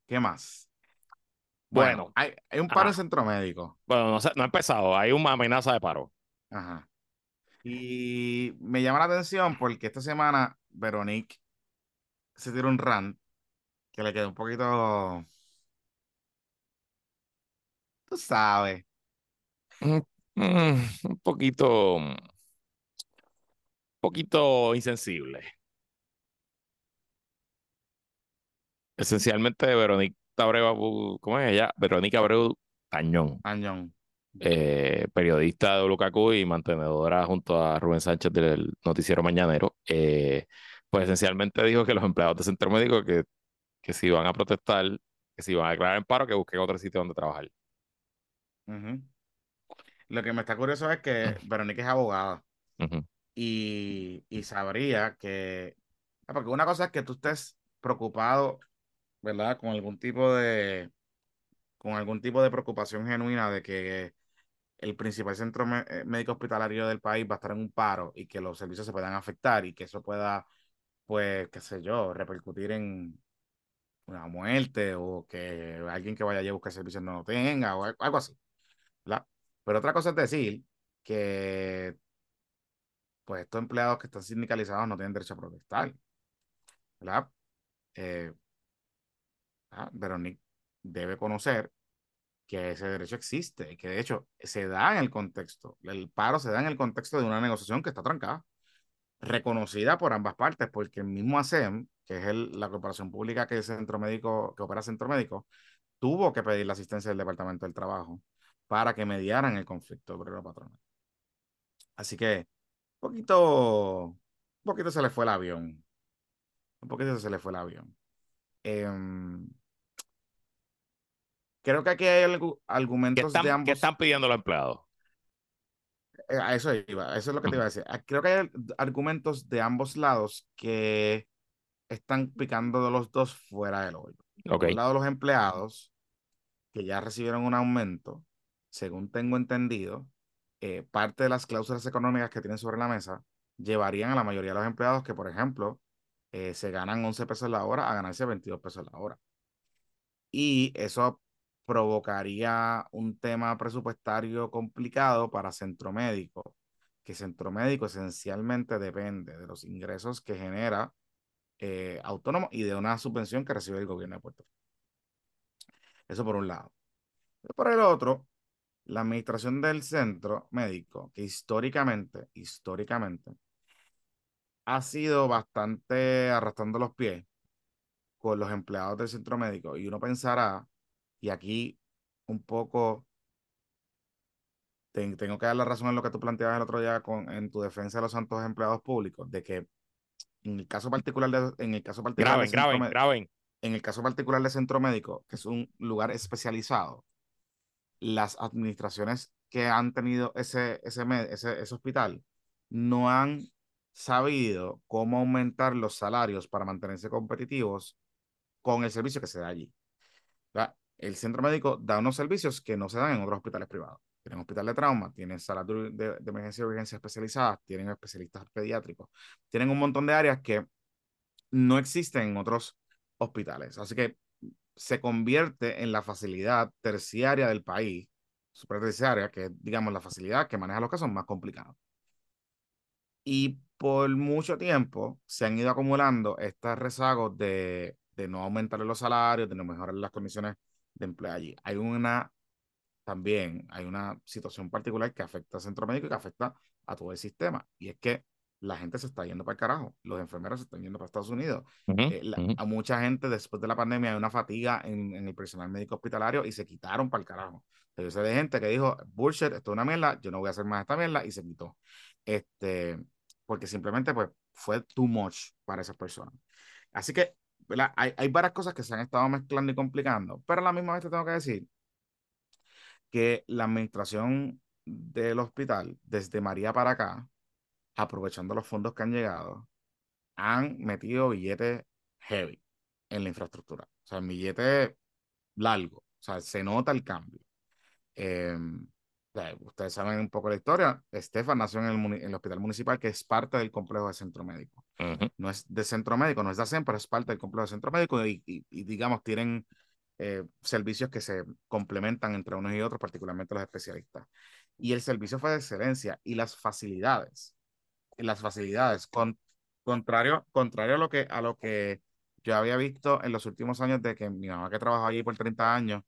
¿qué más? Bueno. Bueno, hay, hay un paro en Ajá. centro médico. Bueno, no, sé, no ha empezado, hay una amenaza de paro. Ajá. Y me llama la atención porque esta semana Veronique se tiró un rant que le quedó un poquito, tú sabes. Mm, mm, un poquito, un poquito insensible. Esencialmente, Verónica Abreu, ¿cómo es ella? Verónica Abreu Tañón, Añón. eh, periodista de WKQ y mantenedora junto a Rubén Sánchez del noticiero Mañanero, eh, pues esencialmente dijo que los empleados de centro médico que, que si van a protestar, que si van a declarar en paro, que busquen otro sitio donde trabajar. Ujú. Lo que me está curioso es que Veronique es abogada y, y sabría que, ah, porque una cosa es que tú estés preocupado, ¿verdad? Con algún tipo de, con algún tipo de preocupación genuina de que el principal centro eh, médico hospitalario del país va a estar en un paro y que los servicios se puedan afectar y que eso pueda, pues, qué sé yo, repercutir en una muerte o que alguien que vaya a buscar servicios no lo tenga o al- algo así, ¿verdad? Pero otra cosa es decir que, pues, estos empleados que están sindicalizados no tienen derecho a protestar, ¿verdad? Eh, ah, Veronique debe conocer que ese derecho existe y que de hecho se da en el contexto, el paro se da en el contexto de una negociación que está trancada, reconocida por ambas partes, porque el mismo ASEM, que es el, la corporación pública que, Centro Médico, que opera Centro Médico, tuvo que pedir la asistencia del Departamento del Trabajo para que mediaran el conflicto obrero patronal. Así que un poquito, un poquito se le fue el avión. Un poquito se le fue el avión. Eh, creo que aquí hay argumentos ¿Qué están, de ambos. ¿Qué están pidiendo los empleados? Eh, a eso iba, eso es lo que te iba a decir. Ah, creo que hay argumentos de ambos lados que están picando de los dos fuera del hoyo. Por un lado, los empleados que ya recibieron un aumento, según tengo entendido, eh, parte de las cláusulas económicas que tienen sobre la mesa llevarían a la mayoría de los empleados que, por ejemplo, eh, se ganan 11 pesos la hora a ganarse 22 pesos la hora. Y eso provocaría un tema presupuestario complicado para Centro Médico, que Centro Médico esencialmente depende de los ingresos que genera eh, autónomo y de una subvención que recibe el gobierno de Puerto Rico. Eso por un lado. por el otro, la administración del centro médico, que históricamente, históricamente, ha sido bastante arrastrando los pies con los empleados del centro médico. Y uno pensará, y aquí un poco tengo que dar la razón en lo que tú planteabas el otro día con, en tu defensa de los santos empleados públicos, de que en el caso particular de, en el caso particular graben, graben, graben. en el caso particular del centro médico, que es un lugar especializado, las administraciones que han tenido ese, ese, ese, ese hospital no han sabido cómo aumentar los salarios para mantenerse competitivos con el servicio que se da allí. El centro médico da unos servicios que no se dan en otros hospitales privados. Tienen hospital de trauma, tienen salas de, de, emergencia y urgencia especializadas, tienen especialistas pediátricos, tienen un montón de áreas que no existen en otros hospitales. Así que se convierte en la facilidad terciaria del país, super terciaria, que es, digamos, la facilidad que maneja los casos más complicados. Y por mucho tiempo se han ido acumulando estos rezagos de, de no aumentar los salarios, de no mejorar las condiciones de empleo allí. Hay una, también hay una situación particular que afecta al centro médico y que afecta a todo el sistema. Y es que la gente se está yendo para el carajo. Los enfermeros se están yendo para Estados Unidos. Eh, a mucha gente después de la pandemia hay una fatiga en, en, el personal médico hospitalario y se quitaron para el carajo. Yo sé de gente que dijo, bullshit, esto es una mierda, yo no voy a hacer más esta mierda y se quitó. Este, porque simplemente pues fue too much para esas personas. Así que hay, hay varias cosas que se han estado mezclando y complicando, pero a la misma vez te tengo que decir que la administración del hospital, desde María para acá, aprovechando los fondos que han llegado, han metido billetes heavy en la infraestructura. O sea, billetes largo. O sea, se nota el cambio. Eh, ustedes saben un poco la historia. Estefan nació en el, en el, hospital municipal, que es parte del complejo de centro médico. No es de centro médico, no es de ASEM, pero es parte del complejo de centro médico y, y, digamos, tienen eh, servicios que se complementan entre unos y otros, particularmente los especialistas. Y el servicio fue de excelencia y las facilidades, las facilidades, con, contrario, contrario a lo que, a lo que yo había visto en los últimos años de que mi mamá que trabajó allí por 30 años,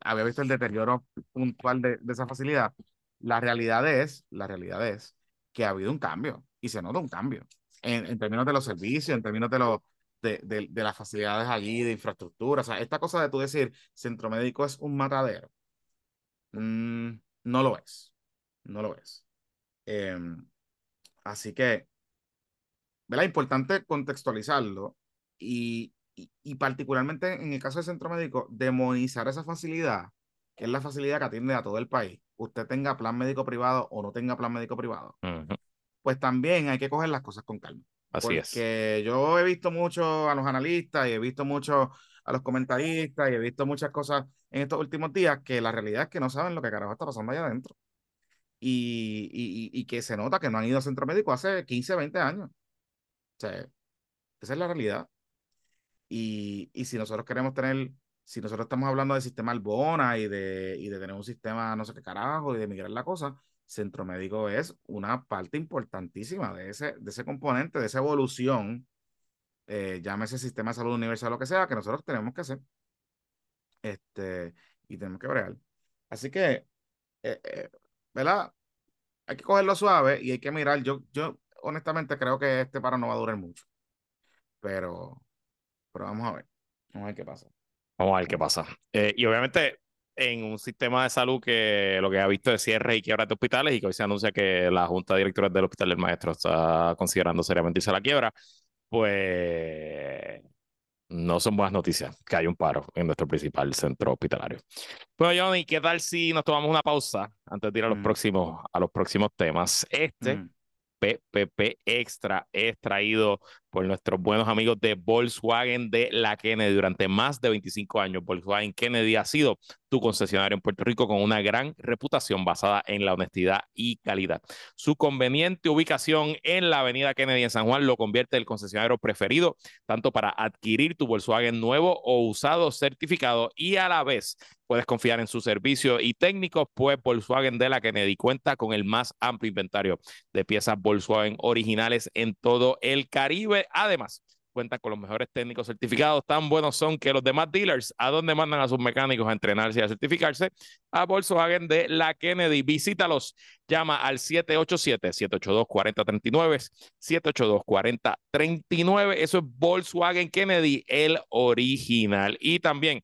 había visto el deterioro puntual de, de, esa facilidad. La realidad es, la realidad es que ha habido un cambio y se nota un cambio en, en términos de los servicios, en términos de, los de, de, de, las facilidades allí, de infraestructura. O sea, esta cosa de tú decir centro médico es un matadero, mmm, no lo es. No lo es. Eh, así que, ¿verdad? Importante contextualizarlo y, y, particularmente en el caso del centro médico, demonizar esa facilidad, que es la facilidad que atiende a todo el país, usted tenga plan médico privado o no tenga plan médico privado, uh -huh. pues también hay que coger las cosas con calma. Así porque es. Porque yo he visto mucho a los analistas y he visto mucho a los comentaristas y he visto muchas cosas en estos últimos días que la realidad es que no saben lo que carajo está pasando allá adentro. Y, y, y que se nota que no han ido a centro médico hace 15, 20 años. O sea, esa es la realidad. Y, y si nosotros queremos tener, si nosotros estamos hablando de sistema Albona y de, y de tener un sistema no sé qué carajo y de migrar la cosa, centro médico es una parte importantísima de ese, de ese componente, de esa evolución, eh, llámese sistema de salud universal, lo que sea, que nosotros tenemos que hacer. Este, y tenemos que bregar. Así que, eh, eh, ¿verdad? Hay que cogerlo suave y hay que mirar. Yo, yo honestamente creo que este paro no va a durar mucho. Pero, pero vamos a ver. Vamos a ver qué pasa. Vamos a ver qué pasa. Eh, y obviamente en un sistema de salud que lo que ha visto es cierre y quiebra de hospitales y que hoy se anuncia que la Junta de Directores del Hospital del Maestro está considerando seriamente irse a la quiebra, pues no son buenas noticias que hay un paro en nuestro principal centro hospitalario. Bueno, Johnny, ¿qué tal si nos tomamos una pausa antes de ir a los, Mm. próximos, a los próximos temas? Este Mm. PPP Extra es traído por nuestros buenos amigos de Volkswagen de la Kennedy. Durante más de 25 años, Volkswagen Kennedy ha sido tu concesionario en Puerto Rico con una gran reputación basada en la honestidad y calidad. Su conveniente ubicación en la avenida Kennedy en San Juan lo convierte en el concesionario preferido, tanto para adquirir tu Volkswagen nuevo o usado certificado y a la vez puedes confiar en su servicio y técnicos, pues Volkswagen de la Kennedy cuenta con el más amplio inventario de piezas Volkswagen originales en todo el Caribe. Además, cuenta con los mejores técnicos certificados, tan buenos son que los demás dealers, a donde mandan a sus mecánicos a entrenarse y a certificarse, a Volkswagen de la Kennedy. Visítalos, llama al 787-782-4039, 782-4039. Eso es Volkswagen Kennedy, el original. Y también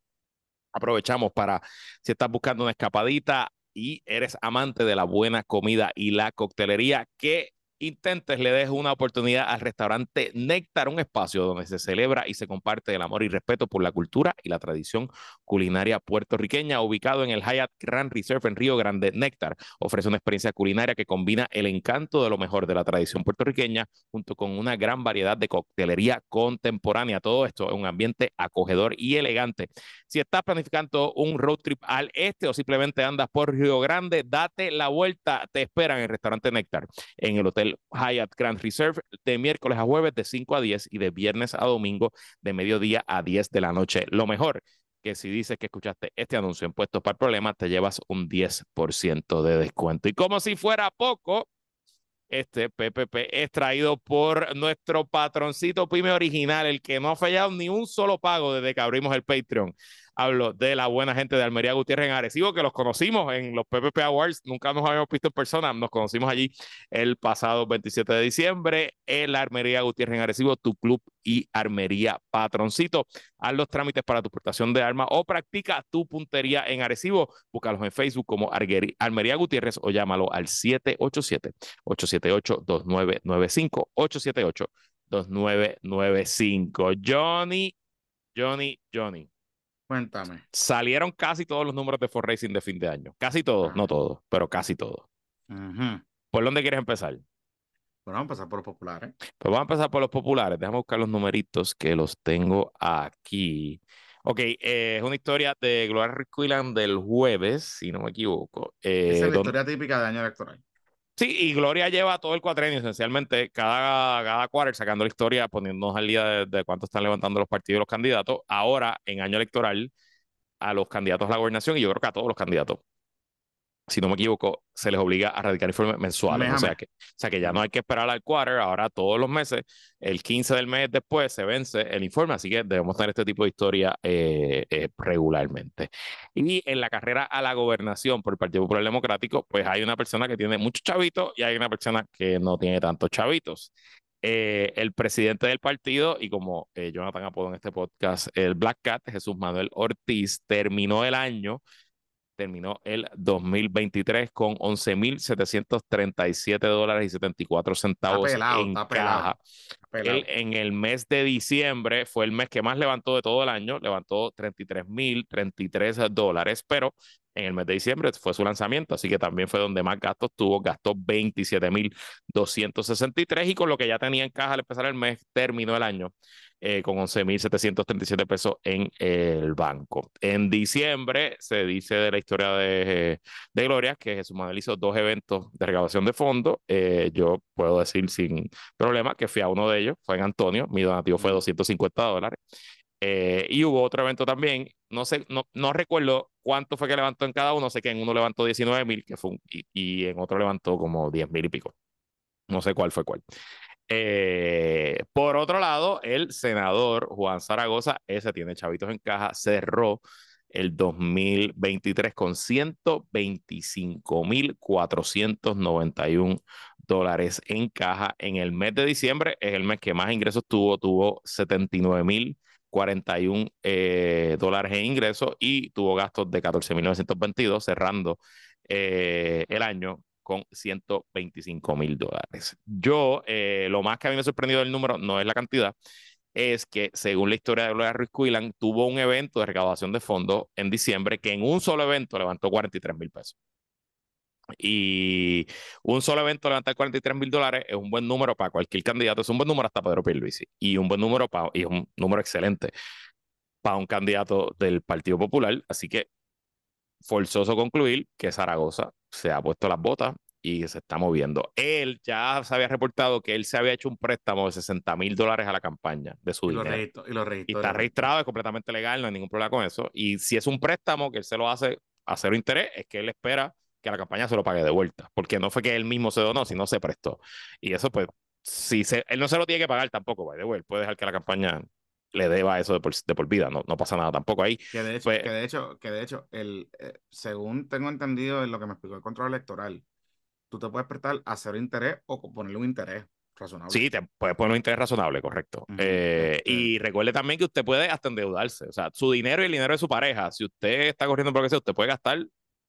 aprovechamos para, si estás buscando una escapadita y eres amante de la buena comida y la coctelería, que intentes le des una oportunidad al restaurante Néctar, un espacio donde se celebra y se comparte el amor y respeto por la cultura y la tradición culinaria puertorriqueña, ubicado en el Hyatt Grand Reserve en Río Grande. Néctar ofrece una experiencia culinaria que combina el encanto de lo mejor de la tradición puertorriqueña junto con una gran variedad de coctelería contemporánea. Todo esto en un ambiente acogedor y elegante. Si estás planificando un road trip al este o simplemente andas por Río Grande, date la vuelta. Te esperan en el restaurante Néctar, en el Hotel Hyatt Grand Reserve, de miércoles a jueves de 5 a 10 y de viernes a domingo de mediodía a 10 de la noche. Lo mejor que si dices que escuchaste este anuncio en Puestos para el Problema, te llevas un 10% de descuento. Y como si fuera poco, este PPP es traído por nuestro patroncito Pyme original, el que no ha fallado ni un solo pago desde que abrimos el Patreon. Hablo de la buena gente de Almería Gutiérrez en Arecibo, que los conocimos en los PPP Awards, nunca nos habíamos visto en persona, nos conocimos allí el pasado 27 de diciembre en la Armería Gutiérrez en Arecibo, tu club y Armería Patroncito. Haz los trámites para tu portación de armas o practica tu puntería en Arecibo. Búscalos en Facebook como Armería Gutiérrez o llámalo al 787 878-2995, 878-2995. Johnny, Johnny, Johnny. Cuéntame. Salieron casi todos los números de For Racing de fin de año. Casi todos, no todos, pero casi todos. ¿Por dónde quieres empezar? Bueno, vamos a empezar por los populares. Pues vamos a empezar por los populares. Déjame buscar los numeritos que los tengo aquí. Ok, eh, es una historia de Gloria Quillan del jueves, si no me equivoco. eh, Esa es la donde- historia típica de año electoral. Sí, y Gloria lleva todo el cuatrenio, esencialmente, cada, cada quarter sacando la historia, poniéndonos al día de, de cuánto están levantando los partidos y los candidatos. Ahora, en año electoral, a los candidatos a la gobernación, y yo creo que a todos los candidatos, si no me equivoco, se les obliga a radicar informes mensuales. O sea, que, o sea que ya no hay que esperar al quarter, ahora todos los meses, el 15 del mes después se vence el informe, así que debemos tener este tipo de historia eh, eh, regularmente. Y en la carrera a la gobernación por el Partido Popular Democrático, pues hay una persona que tiene muchos chavitos y hay una persona que no tiene tantos chavitos. Eh, el presidente del partido, y como Jonathan apodó en este podcast, el Black Cat, Jesús Manuel Ortiz, terminó el año, terminó el 2023 con 11.737 dólares y 74 centavos pelado, en está pelado. Pelado. Él en el mes de diciembre fue el mes que más levantó de todo el año, levantó 33 mil 33 dólares, pero en el mes de diciembre fue su lanzamiento, así que también fue donde más gastos tuvo, gastó 27 mil 263 y con lo que ya tenía en caja al empezar el mes, terminó el año eh, con 11.737 pesos en el banco. En diciembre se dice de la historia de, de Gloria que Jesús Manuel hizo dos eventos de recaudación de fondos. Eh, yo puedo decir sin problema que fui a uno de ellos, fue en Antonio, mi donativo fue 250 dólares. Eh, y hubo otro evento también, no sé, no, no recuerdo cuánto fue que levantó en cada uno, sé que en uno levantó 19 mil, que fue un- y, y en otro levantó como 10 mil y pico. No sé cuál fue cuál. Eh, por otro lado, el senador Juan Zaragoza, ese tiene chavitos en caja, cerró el 2023 con 125.491 dólares en caja. En el mes de diciembre es el mes que más ingresos tuvo, tuvo 79.041 eh, dólares en ingresos y tuvo gastos de 14.922, cerrando eh, el año con 125 mil dólares. Yo, eh, lo más que a mí me ha sorprendido del número no es la cantidad, es que según la historia de Gloria Ruiz Quillan, tuvo un evento de recaudación de fondos en diciembre que en un solo evento levantó 43 mil pesos. Y un solo evento levantar 43 mil dólares es un buen número para cualquier candidato, es un buen número hasta Pedro Pierluisi y un buen número para, y es un número excelente para un candidato del Partido Popular. Así que forzoso concluir que Zaragoza se ha puesto las botas y se está moviendo. Él ya se había reportado que él se había hecho un préstamo de 60 mil dólares a la campaña de su Y lo dinero. Y lo registró. Y está registrado, es completamente legal, no hay ningún problema con eso. Y si es un préstamo que él se lo hace a cero interés, es que él espera que la campaña se lo pague de vuelta, porque no fue que él mismo se donó, sino se prestó. Y eso, pues, si se, él no se lo tiene que pagar tampoco, by the way, él puede dejar que la campaña le deba eso de por, de por vida, no, no pasa nada tampoco ahí. Que de hecho, Pues- que de hecho, que de hecho el, eh, según tengo entendido en lo que me explicó el control electoral, tú te puedes prestar a cero interés o ponerle un interés razonable. Sí, te puede poner un interés razonable, correcto. Eh, este- Y recuerde también que usted puede hasta endeudarse. O sea, su dinero y el dinero de su pareja, si usted está corriendo por lo que sea, usted puede gastar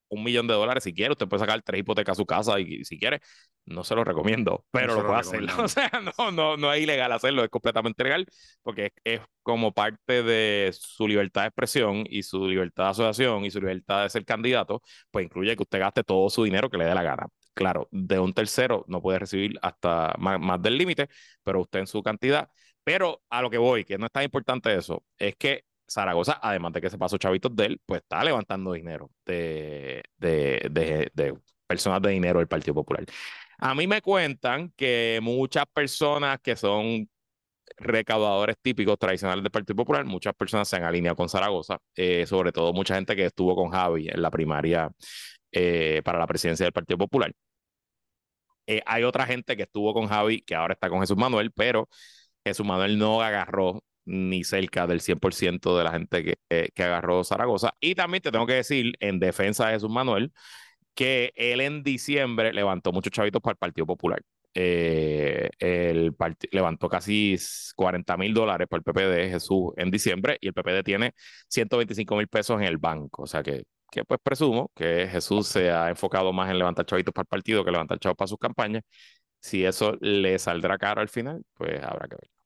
un millón de dólares si quiere. Usted puede sacar tres hipotecas a su casa y si quiere, no se lo recomiendo, pero se lo lo puede hacer. O sea, no, no, no es ilegal hacerlo, es completamente legal porque es, es como parte de su libertad de expresión y su libertad de asociación y su libertad de ser candidato, pues incluye que usted gaste todo su dinero que le dé la gana. Claro, de un tercero no puede recibir hasta más, más del límite, pero usted en su cantidad. Pero a lo que voy, que no es tan importante eso, es que Zaragoza, además de que se pasó chavitos de él, pues está levantando dinero de, de, de, de personas de dinero del Partido Popular. A mí me cuentan que muchas personas que son recaudadores típicos tradicionales del Partido Popular, muchas personas se han alineado con Zaragoza, eh, sobre todo mucha gente que estuvo con Javi en la primaria eh, para la presidencia del Partido Popular. Eh, hay otra gente que estuvo con Javi que ahora está con Jesús Manuel, pero Jesús Manuel no agarró ni cerca del 100% de la gente que, eh, que agarró Zaragoza. Y también te tengo que decir, en defensa de Jesús Manuel, que él en diciembre levantó muchos chavitos para el Partido Popular. Eh, el levantó casi 40 mil dólares para el PPD Jesús en diciembre y el PPD tiene 125 mil pesos en el banco. O sea que, que pues presumo que Jesús se ha enfocado más en levantar chavitos para el partido que levantar chavos para sus campañas. Si eso le saldrá caro al final, pues habrá que ver.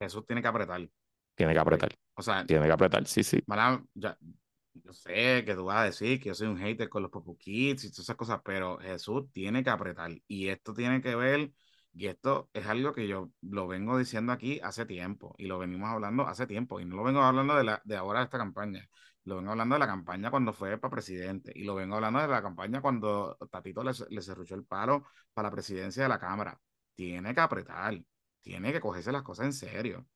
Jesús tiene que apretar. Tiene que apretar, O sea, tiene que apretar, sí, sí. mala- ya- yo sé que tú vas a decir que yo soy un hater con los Popu Kids y todas esas cosas, pero Jesús tiene que apretar. Y esto tiene que ver, y esto es algo que yo lo vengo diciendo aquí hace tiempo, y lo venimos hablando hace tiempo, y no lo vengo hablando de, la, de ahora de esta campaña, lo vengo hablando de la campaña cuando fue para presidente, y lo vengo hablando de la campaña cuando Tatito le, le cerruchó el palo para la presidencia de la Cámara. Tiene que apretar, tiene que cogerse las cosas en serio.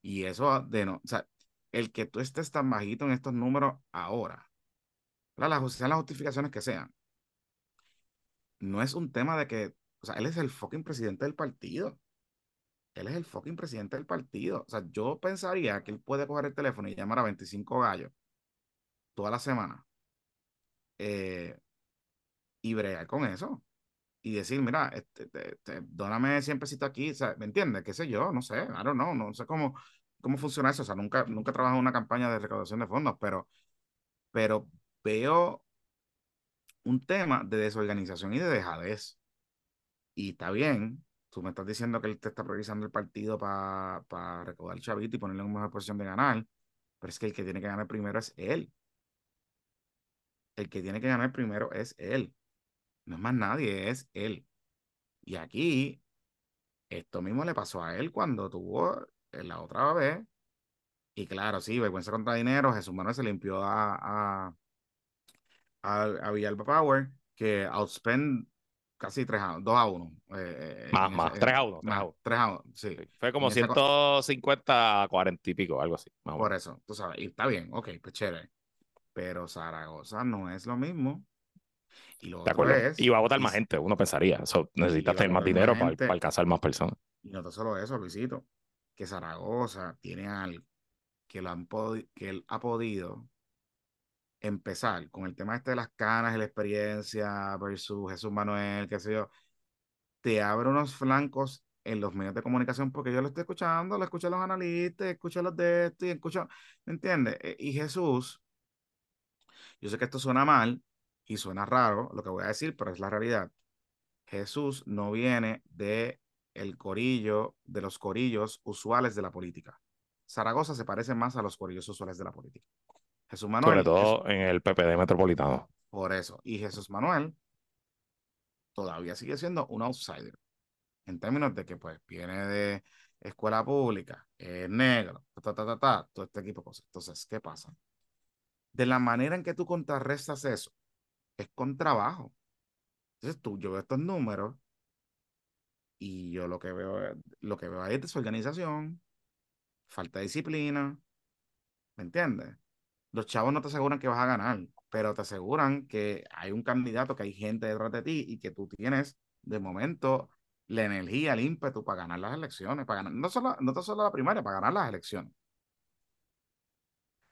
Y eso de no, o sea, el que tú estés tan bajito en estos números ahora. Las, sean las justificaciones que sean, no es un tema de que, o sea, él es el fucking presidente del partido. Él es el fucking presidente del partido. O sea, yo pensaría que él puede coger el teléfono y llamar a 25 gallos toda la semana eh, y bregar con eso. Y decir, mira, este, te- te- dóname 100 pesitos aquí, ¿me entiendes? ¿Qué sé yo? No sé, I don't know, no sé cómo, cómo funciona eso. O sea, nunca, nunca he trabajado en una campaña de recaudación de fondos, pero, pero veo un tema de desorganización y de dejadez. Y está bien, tú me estás diciendo que él te está priorizando el partido para recaudar el chavito y ponerle en mejor posición de ganar, pero es que el que tiene que ganar primero es él. El que tiene que ganar primero es él. No es más nadie, es él. Y aquí, esto mismo le pasó a él cuando tuvo eh, la otra vez. Y claro, sí, vergüenza contra dinero. Jesús Manuel se limpió a, a, a, a Villalba Power, que outspend casi 3 a 2 a 1. Eh, Más, en más, ese- 3 a 1, 3 más, a 1. 3 a 1, sí. Sí, Fue como En esa co- 150 a 40 y pico, algo así. más Por menos. eso, tú sabes, y está bien, ok, pues chévere. Pero Zaragoza no es lo mismo. Y lo De otro acuerdo. es. Y va a votar más gente, uno pensaría. So, necesitas tener más dinero para, alcanzar más personas. Y no solo eso, Luisito, que Zaragoza tiene algo que, lo han que él ha podido empezar con el tema este de las canas y la experiencia versus Jesús Manuel, qué sé yo, te abre unos flancos en los medios de comunicación porque yo lo estoy escuchando, lo escucho a los analistas, escucho a los de esto y escucho, ¿me entiendes? E, y Jesús, yo sé que esto suena mal y suena raro lo que voy a decir, pero es la realidad. Jesús no viene de el corillo, de los corillos usuales de la política. Zaragoza se parece más a los corillos usuales de la política. Jesús Manuel. Sobre todo en el PPD metropolitano. Por eso. Y Jesús Manuel todavía sigue siendo un outsider. En términos de que, pues, viene de escuela pública, es negro, ta, ta, ta, ta, todo este equipo de cosas. Entonces, ¿qué pasa? De la manera en que tú contrarrestas eso, es con trabajo. Entonces, tú, yo veo estos números y yo lo que veo, lo que veo ahí es desorganización, falta de disciplina, ¿me entiendes? Los chavos no te aseguran que vas a ganar, pero te aseguran que hay un candidato, que hay gente detrás de ti y que tú tienes de momento la energía, el ímpetu para ganar las elecciones, para ganar, no solo, no solo la primaria, para ganar las elecciones.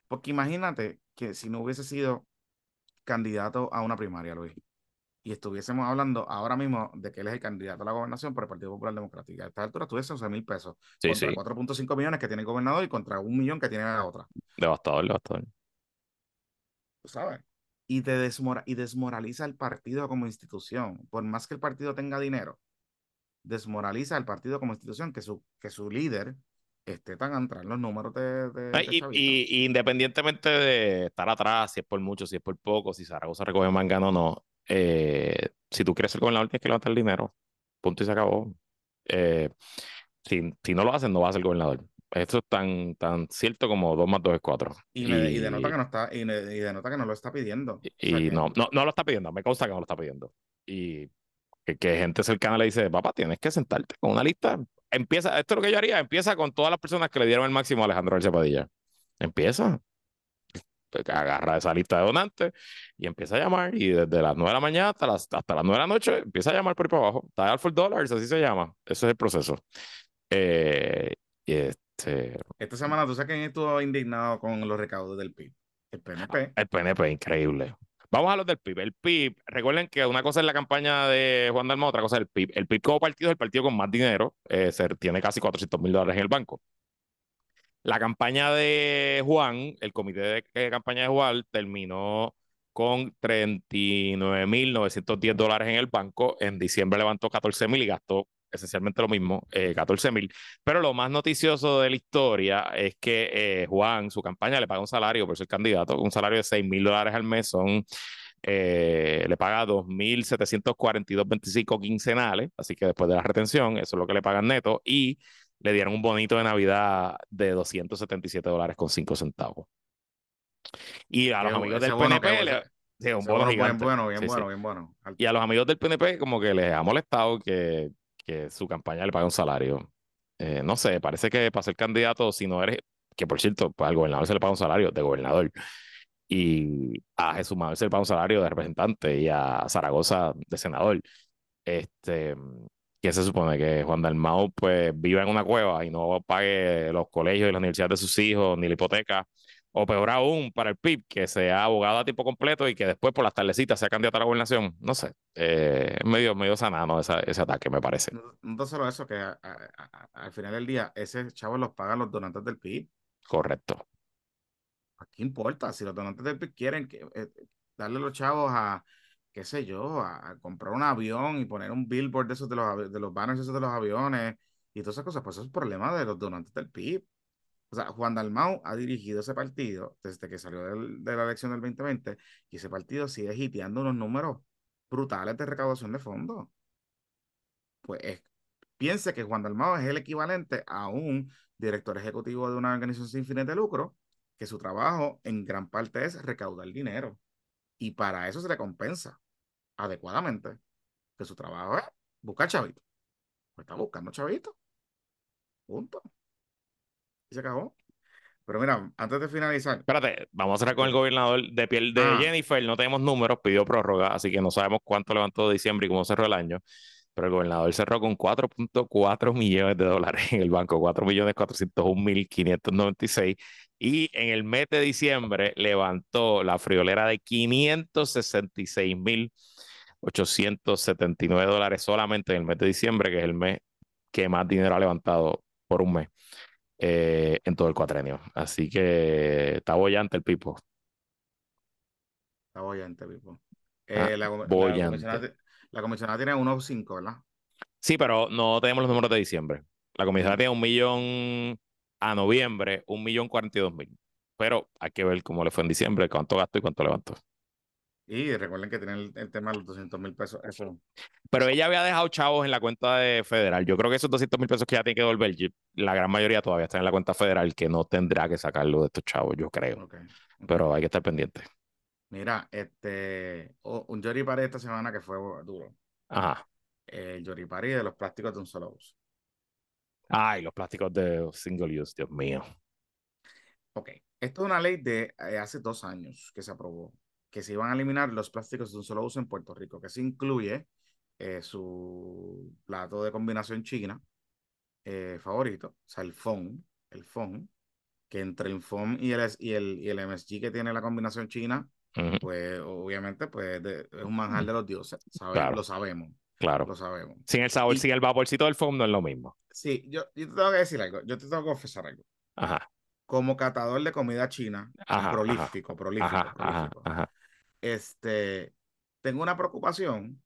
Porque imagínate que si no hubiese sido candidato a una primaria, Luis, y estuviésemos hablando ahora mismo de que él es el candidato a la gobernación por el Partido Popular Democrático. A esta altura tuviese 11 mil pesos sí, contra 4.5 millones que tiene el gobernador y contra un millón que tiene la otra. Devastador, devastador. Tú sabes. Y, te desmora y desmoraliza el partido como institución. Por más que el partido tenga dinero, desmoraliza el partido como institución, que su, que su líder esté tan atrás los números de, de, y, y, independientemente de estar atrás, si es por mucho, si es por poco, si Zaragoza recoge mangano o no, eh, si tú quieres ser gobernador, tienes que levantar el dinero. Punto y se acabó. Eh, si, si, no lo hacen, no vas a ser gobernador. Esto es tan, tan cierto como 2 más 2 es 4. Y, y, denota que no está, y, denota que no lo está pidiendo. Y, no, no, no lo está pidiendo, me consta que no lo está pidiendo. Y que, que, gente cercana le dice, papá, tienes que sentarte con una lista. Empieza, esto es lo que yo haría, empieza con todas las personas que le dieron el máximo a Alejandro García Padilla. Empieza. Agarra esa lista de donantes y empieza a llamar. Y desde las 9 de la mañana hasta las, hasta las 9 de la noche empieza a llamar por ahí para abajo. Dial for Dollars, así se llama. Ese es el proceso. Eh, este... Esta semana, ¿tú sabes quién estuvo indignado con los recaudos del PIB? El PNP. El PNP, increíble. Vamos a los del PIB. El PIB, recuerden que una cosa es la campaña de Juan Dalmau, otra cosa es el PIB. El PIB como partido es el partido con más dinero, eh, tiene casi 400 mil dólares en el banco. La campaña de Juan, el comité de eh, campaña de Juan, terminó con 39.910 dólares en el banco. En diciembre levantó 14.000 y gastó esencialmente lo mismo, eh, 14.000. Pero lo más noticioso de la historia es que eh, Juan, su campaña, le paga un salario por ser candidato, un salario de 6.000 dólares al mes. Son, eh, le paga 2.742.25 quincenales, así que después de la retención, eso es lo que le pagan neto. Y le dieron un bonito de Navidad de 277 dólares con 5 centavos. Y a los amigos del PNP, le, sí, un bono gigante. Bien bueno, bien bueno, bien bueno. Y a los amigos del PNP como que les ha molestado que, que su campaña le pague un salario. Eh, no sé, parece que para ser candidato, si no eres, que por cierto, pues al gobernador se le paga un salario de gobernador. Y a Jesús Manuel se le paga un salario de representante y a Zaragoza de senador. Este, que se supone que Juan Dalmau pues viva en una cueva y no pague los colegios y las universidades de sus hijos ni la hipoteca, o peor aún para el PIB, que sea abogado a tiempo completo y que después por las tardecitas sea candidato a la gobernación, no sé, eh, medio, medio sanano ese, ese ataque me parece. No, no solo eso, que al final del día ese chavo los pagan los donantes del PIB. Correcto. ¿Qué importa? Si los donantes del PIB quieren que, eh, darle los chavos a qué sé yo, a, comprar un avión y poner un billboard de esos de los, de los banners esos de los aviones y todas esas cosas, pues eso es problema de los donantes del PIB. O sea, Juan Dalmau ha dirigido ese partido desde que salió de la elección del 2020 y ese partido sigue hiteando unos números brutales de recaudación de fondos. Pues piense que Juan Dalmau es el equivalente a un director ejecutivo de una organización sin fines de lucro, que su trabajo en gran parte es recaudar dinero. Y para eso se le compensa adecuadamente que su trabajo es buscar chavito. Pues está buscando chavito. Punto. Y se acabó. Pero mira, antes de finalizar. Espérate, vamos a cerrar con el gobernador de piel de ah. Jennifer. No tenemos números, pidió prórroga, así que no sabemos cuánto levantó de diciembre y cómo cerró el año. pero el gobernador cerró con 4.4 millones de dólares en el banco, 4 millones 401 mil 596. Y en el mes de diciembre levantó la friolera de 566 mil 879 dólares solamente en el mes de diciembre, que es el mes que más dinero ha levantado por un mes eh, en todo el cuatrenio. Así que está bollante el Pipo. Está bollante, Pipo. Ah, Eh, la, la bollante. comisionada, la comisionada tiene 1.5, ¿verdad? Sí, pero no tenemos los números de diciembre. La comisionada tiene un millón a noviembre, un millón cuarenta y dos mil. Pero hay que ver cómo le fue en diciembre, cuánto gastó y cuánto levantó. Y recuerden que tienen el, el tema de los 200 mil pesos. Eso. Pero ella había dejado chavos en la cuenta de federal. Yo creo que esos 200 mil pesos que ella tiene que devolver, la gran mayoría todavía están en la cuenta federal, que no tendrá que sacarlo de estos chavos, yo creo. ok, ok. Pero hay que estar pendiente. Mira, este, un Yoripari esta semana que fue duro. Ajá. El Yoripari de los plásticos de un solo uso. Ay, los plásticos de single use, Dios mío. Ok, esto es una ley de eh, hace dos años que se aprobó, que se iban a eliminar los plásticos de un solo uso en Puerto Rico, que se incluye eh, su plato de combinación china eh, favorito, o sea, el FON, el FON, que entre el FON y el, y el, y el MSG que tiene la combinación china, Ujú, pues obviamente pues, de- es un manjar de los dioses, Claro. lo sabemos, Claro. lo sabemos. Sin el sabor, Y- sin el vaporcito del foam no es lo mismo. Sí, yo, yo te tengo que decir algo, yo te tengo que confesar algo. Ajá. Como catador de comida china, Ajá, prolífico, prolífico, Ajá, ajá, prolífico. ajá. Este, tengo una preocupación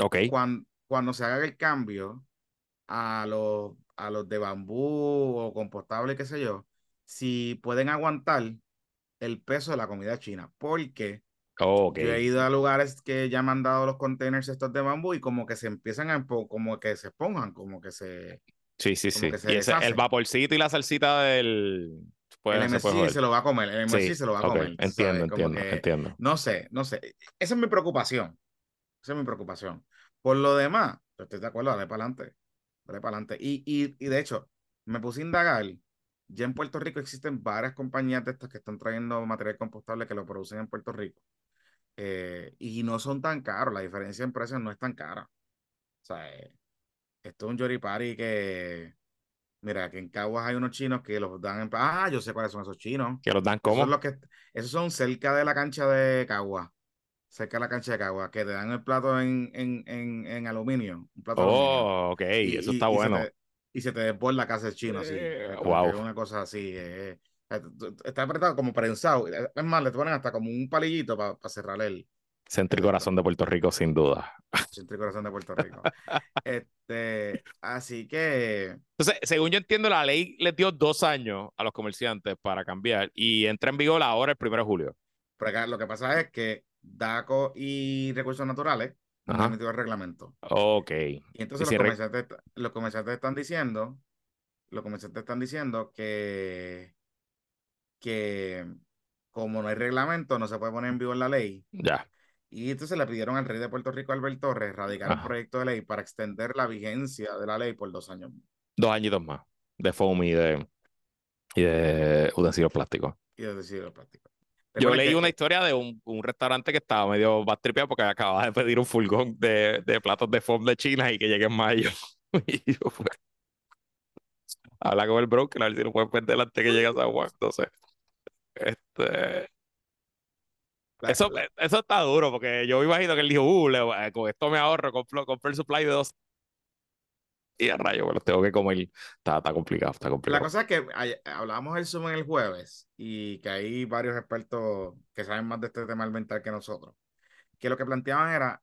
Ok. cuando, cuando se haga el cambio a los, a los de bambú o compostable, qué sé yo, si pueden aguantar el peso de la comida china, porque yo he ido a lugares que ya me han dado los containers estos de bambú y como que se empiezan a, como que se esponjan, como que se, Sí, sí, sí. Y ese, el vaporcito y la salsita del. Puede, el se puede MSG se lo va a comer, el MSG Sí, se lo va a comer, Entiendo, entiendo, que- entiendo. No sé, no sé. Esa es mi preocupación. Esa es mi preocupación. Por lo demás, yo estoy de acuerdo, dale para adelante. Dale para adelante. Y, y, y de hecho, me puse a indagar. Ya en Puerto Rico existen varias compañías de estas que están trayendo material compostable que lo producen en Puerto Rico. Eh, y no son tan caros. La diferencia en precios no es tan cara. O sea, eh, esto es un Yoripari que. Mira, que en Caguas hay unos chinos que los dan en. Ah, yo sé cuáles son esos chinos. Que los dan Esos como. son los que, esos son cerca de la cancha de Cagua. Cerca de la cancha de Cagua, que te dan el plato en, en, en, en aluminio. Un plato de aluminio. Oh, ok. Y- Eso y- está y se bueno. te- y se te desborda la casa del chino así. Eh, wow. una cosa así. eh, eh, t- está apretado como prensado. Es más, le ponen hasta como un palillito para cerrar el Centro y corazón de Puerto Rico, sin duda. centro y corazón de Puerto Rico. este, así que Entonces, según yo entiendo, la ley les dio dos años a los comerciantes para cambiar y entra en vigor ahora el primero de julio. pero acá lo que pasa es que DACO y Recursos Naturales no Ajá. han emitido el reglamento. Ok. Y entonces Y los, si comerciantes, los comerciantes están diciendo, los comerciantes están diciendo que, que como no hay reglamento, no se puede poner en vigor la ley. Ya. Y entonces le pidieron al rey de Puerto Rico, Albert Torres, radicar un Ajá. proyecto de ley para extender la vigencia de la ley por dos años. Dos añitos más de foam y de, y de utensilios plásticos. Y de decidir práctico. Yo leí que- una historia de un, un restaurante que estaba medio bastripeado porque acababa de pedir un furgón de, de platos de foam de China y que llegue en mayo. Y yo fue. Habla con el broker, a ver si lo pueden vender antes que llegue a San Juan. Entonces, este, la- eso, la- eso está duro porque yo me imagino que él dijo, uh, le- con esto me ahorro, compro, compro el supply de dos. Y a rayo, tengo que comer. Está, está complicado, está La complicado. cosa es que hablábamos del Zoom el jueves y que hay varios expertos que saben más de este tema ambiental que nosotros, que lo que planteaban era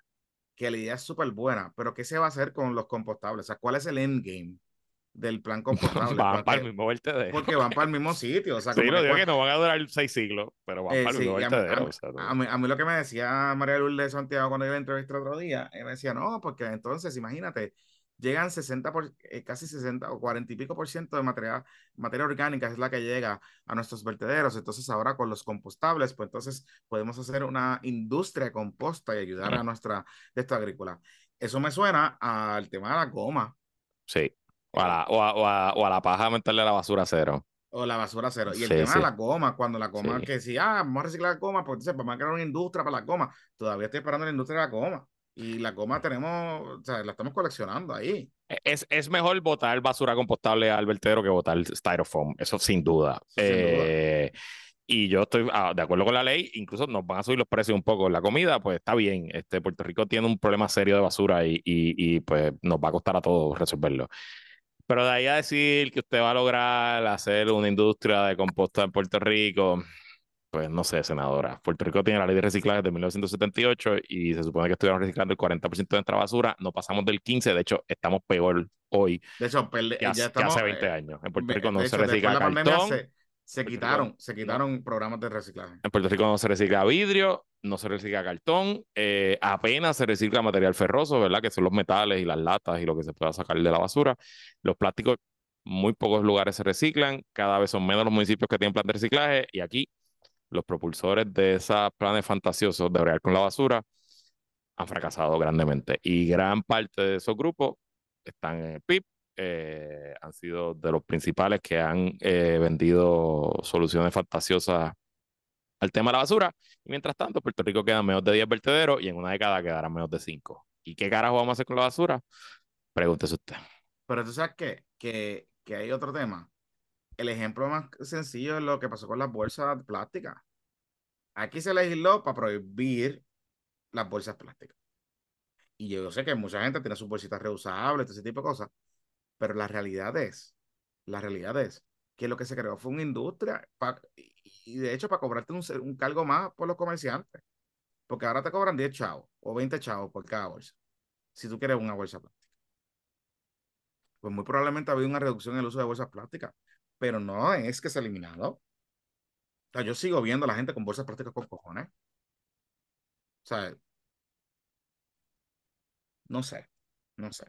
que la idea es súper buena, pero ¿qué se va a hacer con los compostables? O sea, ¿cuál es el endgame del plan compostable? Van para el Porque, mismo vertedero. porque van para el mismo sitio. O sea, Sí, como no que digo cuál- que no van a durar seis siglos, pero van Eh, para el sí, mismo y a, mí- vertedero. o sea, a mí- a mí lo que me decía María Lourdes de Santiago cuando yo la entrevisté el otro día, me decía, no, porque entonces, imagínate, llegan 60 por, eh, casi 60 o 40 y pico por ciento de materia, materia orgánica es la que llega a nuestros vertederos. Entonces, ahora con los compostables, pues entonces podemos hacer una industria de composta y ayudar a nuestra de esta agrícola. Eso me suena al tema de la goma Sí. O a la, o a, o a- o a la paja meterle la basura cero. o la basura cero. Y el Sí, tema sí. de la goma, cuando la goma, Sí. que si, ah, vamos a reciclar la goma, pues entonces vamos a crear una industria para la goma. Todavía estoy esperando la industria de la goma. Y la goma tenemos, o sea, la estamos coleccionando ahí. E, es, es mejor botar basura compostable al vertedero que botar styrofoam, eso sin duda. Eso sin duda. Eh, y yo estoy ah, de acuerdo con la ley, incluso nos van a subir los precios un poco. La comida, pues está bien. Este, Puerto Rico tiene un problema serio de basura y, y, y pues nos va a costar a todos resolverlo. Pero de ahí a decir que usted va a lograr hacer una industria de composta en Puerto Rico, pues no sé, senadora. Puerto Rico tiene la ley de reciclaje de 1978 y se supone que estuvieron reciclando el 40% de nuestra basura. No pasamos del 15%, de hecho, estamos peor hoy De hecho, que, ya hace, que estamos, hace 20 eh, años. En Puerto Rico no se hecho, de recicla cartón. se, se quitaron, Rico, se quitaron programas de reciclaje. En Puerto Rico no se recicla vidrio, no se recicla cartón, eh, apenas se recicla material ferroso, ¿verdad? Que son los metales y las latas y lo que se pueda sacar de la basura. Los plásticos, muy pocos lugares se reciclan, cada vez son menos los municipios que tienen plan de reciclaje y aquí los propulsores de esos planes fantasiosos de bregar con la basura han fracasado grandemente y gran parte de esos grupos están en el PIB. eh, han sido de los principales que han eh, vendido soluciones fantasiosas al tema de la basura. Y mientras tanto, Puerto Rico quedan menos de 10 vertederos y en una década quedarán menos de 5. ¿Y qué carajo vamos a hacer con la basura? Pregúntese usted. Pero tú sabes qué? que, que hay otro tema. El ejemplo más sencillo es lo que pasó con las bolsas plásticas. Aquí se legisló para prohibir las bolsas plásticas. Y yo sé que mucha gente tiene sus bolsitas reusables, todo ese tipo de cosas, pero la realidad es, la realidad es que lo que se creó fue una industria y- de hecho para cobrarte un, un cargo más por los comerciantes, porque ahora te cobran 10 chavos o 20 chavos por cada bolsa, si tú quieres una bolsa plástica. Pues muy probablemente ha habido una reducción en el uso de bolsas plásticas, pero no es que se ha eliminado. O sea, yo sigo viendo a la gente con bolsas plásticas con cojones. O sea, no sé, no sé.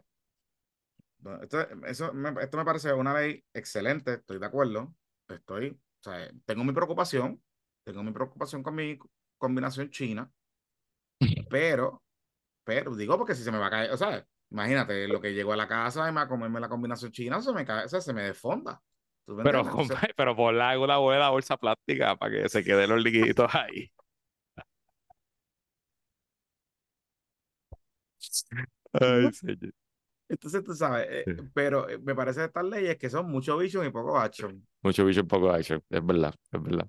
Esto, eso esto me parece una ley excelente, estoy de acuerdo. Estoy, o sea, tengo mi preocupación, tengo mi preocupación con mi combinación china, pero, pero digo porque si se me va a caer, o sea, imagínate lo que llegó a la casa y me va a comerme la combinación china, se me cae, o sea, se me desfonda. ¿Tú me Pero? Entonces, pero ponle alguna buena bolsa plástica para que se queden los liquiditos ahí. Ay, señor. Entonces tú sabes, eh, Sí. pero eh, me parece estas leyes que son mucho vision y poco action. Mucho bicho, poco action. Es verdad, es verdad.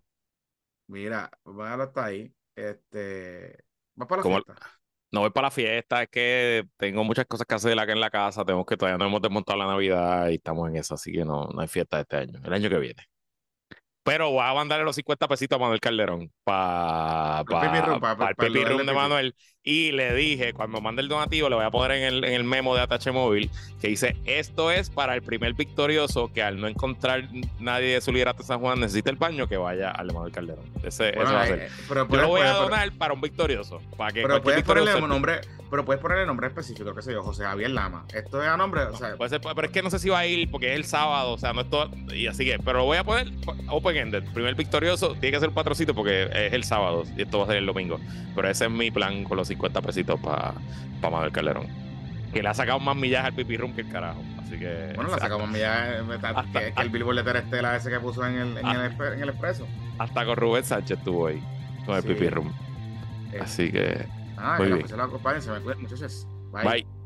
Mira, dejarlo hasta ahí. Este, ¿vas para la fiesta? No voy para la fiesta, es que tengo muchas cosas que hacer acá en la casa. Tenemos que todavía no hemos desmontado la Navidad y estamos en eso, así que no, no hay fiesta este año, el año que viene. Pero voy a mandarle los 50 pesitos a Manuel Calderón para Pa' pa- pa- el el pipi room de. Manuel. Y le dije, cuando mande el donativo, le voy a poner en el, en el memo de Atache Móvil que dice: Esto es para el primer victorioso que al no encontrar nadie de su liderato de San Juan necesita el baño, que vaya al de Manuel Calderón. Ese, Bueno, eso va a eh, ser. eh, pero Yo lo voy a donar para un victorioso. Para que pero puedes ponerle un nombre, pero puedes ponerle nombre específico, qué sé yo, José Javier Lama. Esto es a nombre, o sea, Puede ser, pero es que no sé si va a ir porque es el sábado, o sea, no es todo. Y así que, pero lo voy a poner open ended. Primer victorioso tiene que ser un patrocito porque es el sábado y esto va a ser el domingo. Pero ese es mi plan con los 50 pesitos para Manuel Calderón. Que le ha sacado más millaje al pipi room que el carajo. Así que. bueno, la hasta, sacamos ya, eh, está- hasta- que, que el Billboard de Estela ese que puso en el, en el, expe- en el expreso. hasta con Rubén Sánchez estuvo ahí. Con el Sí. pipi room. Eh, Así que. ah, muy bien. pues, se me cuidan, muchachos. Bye. bye.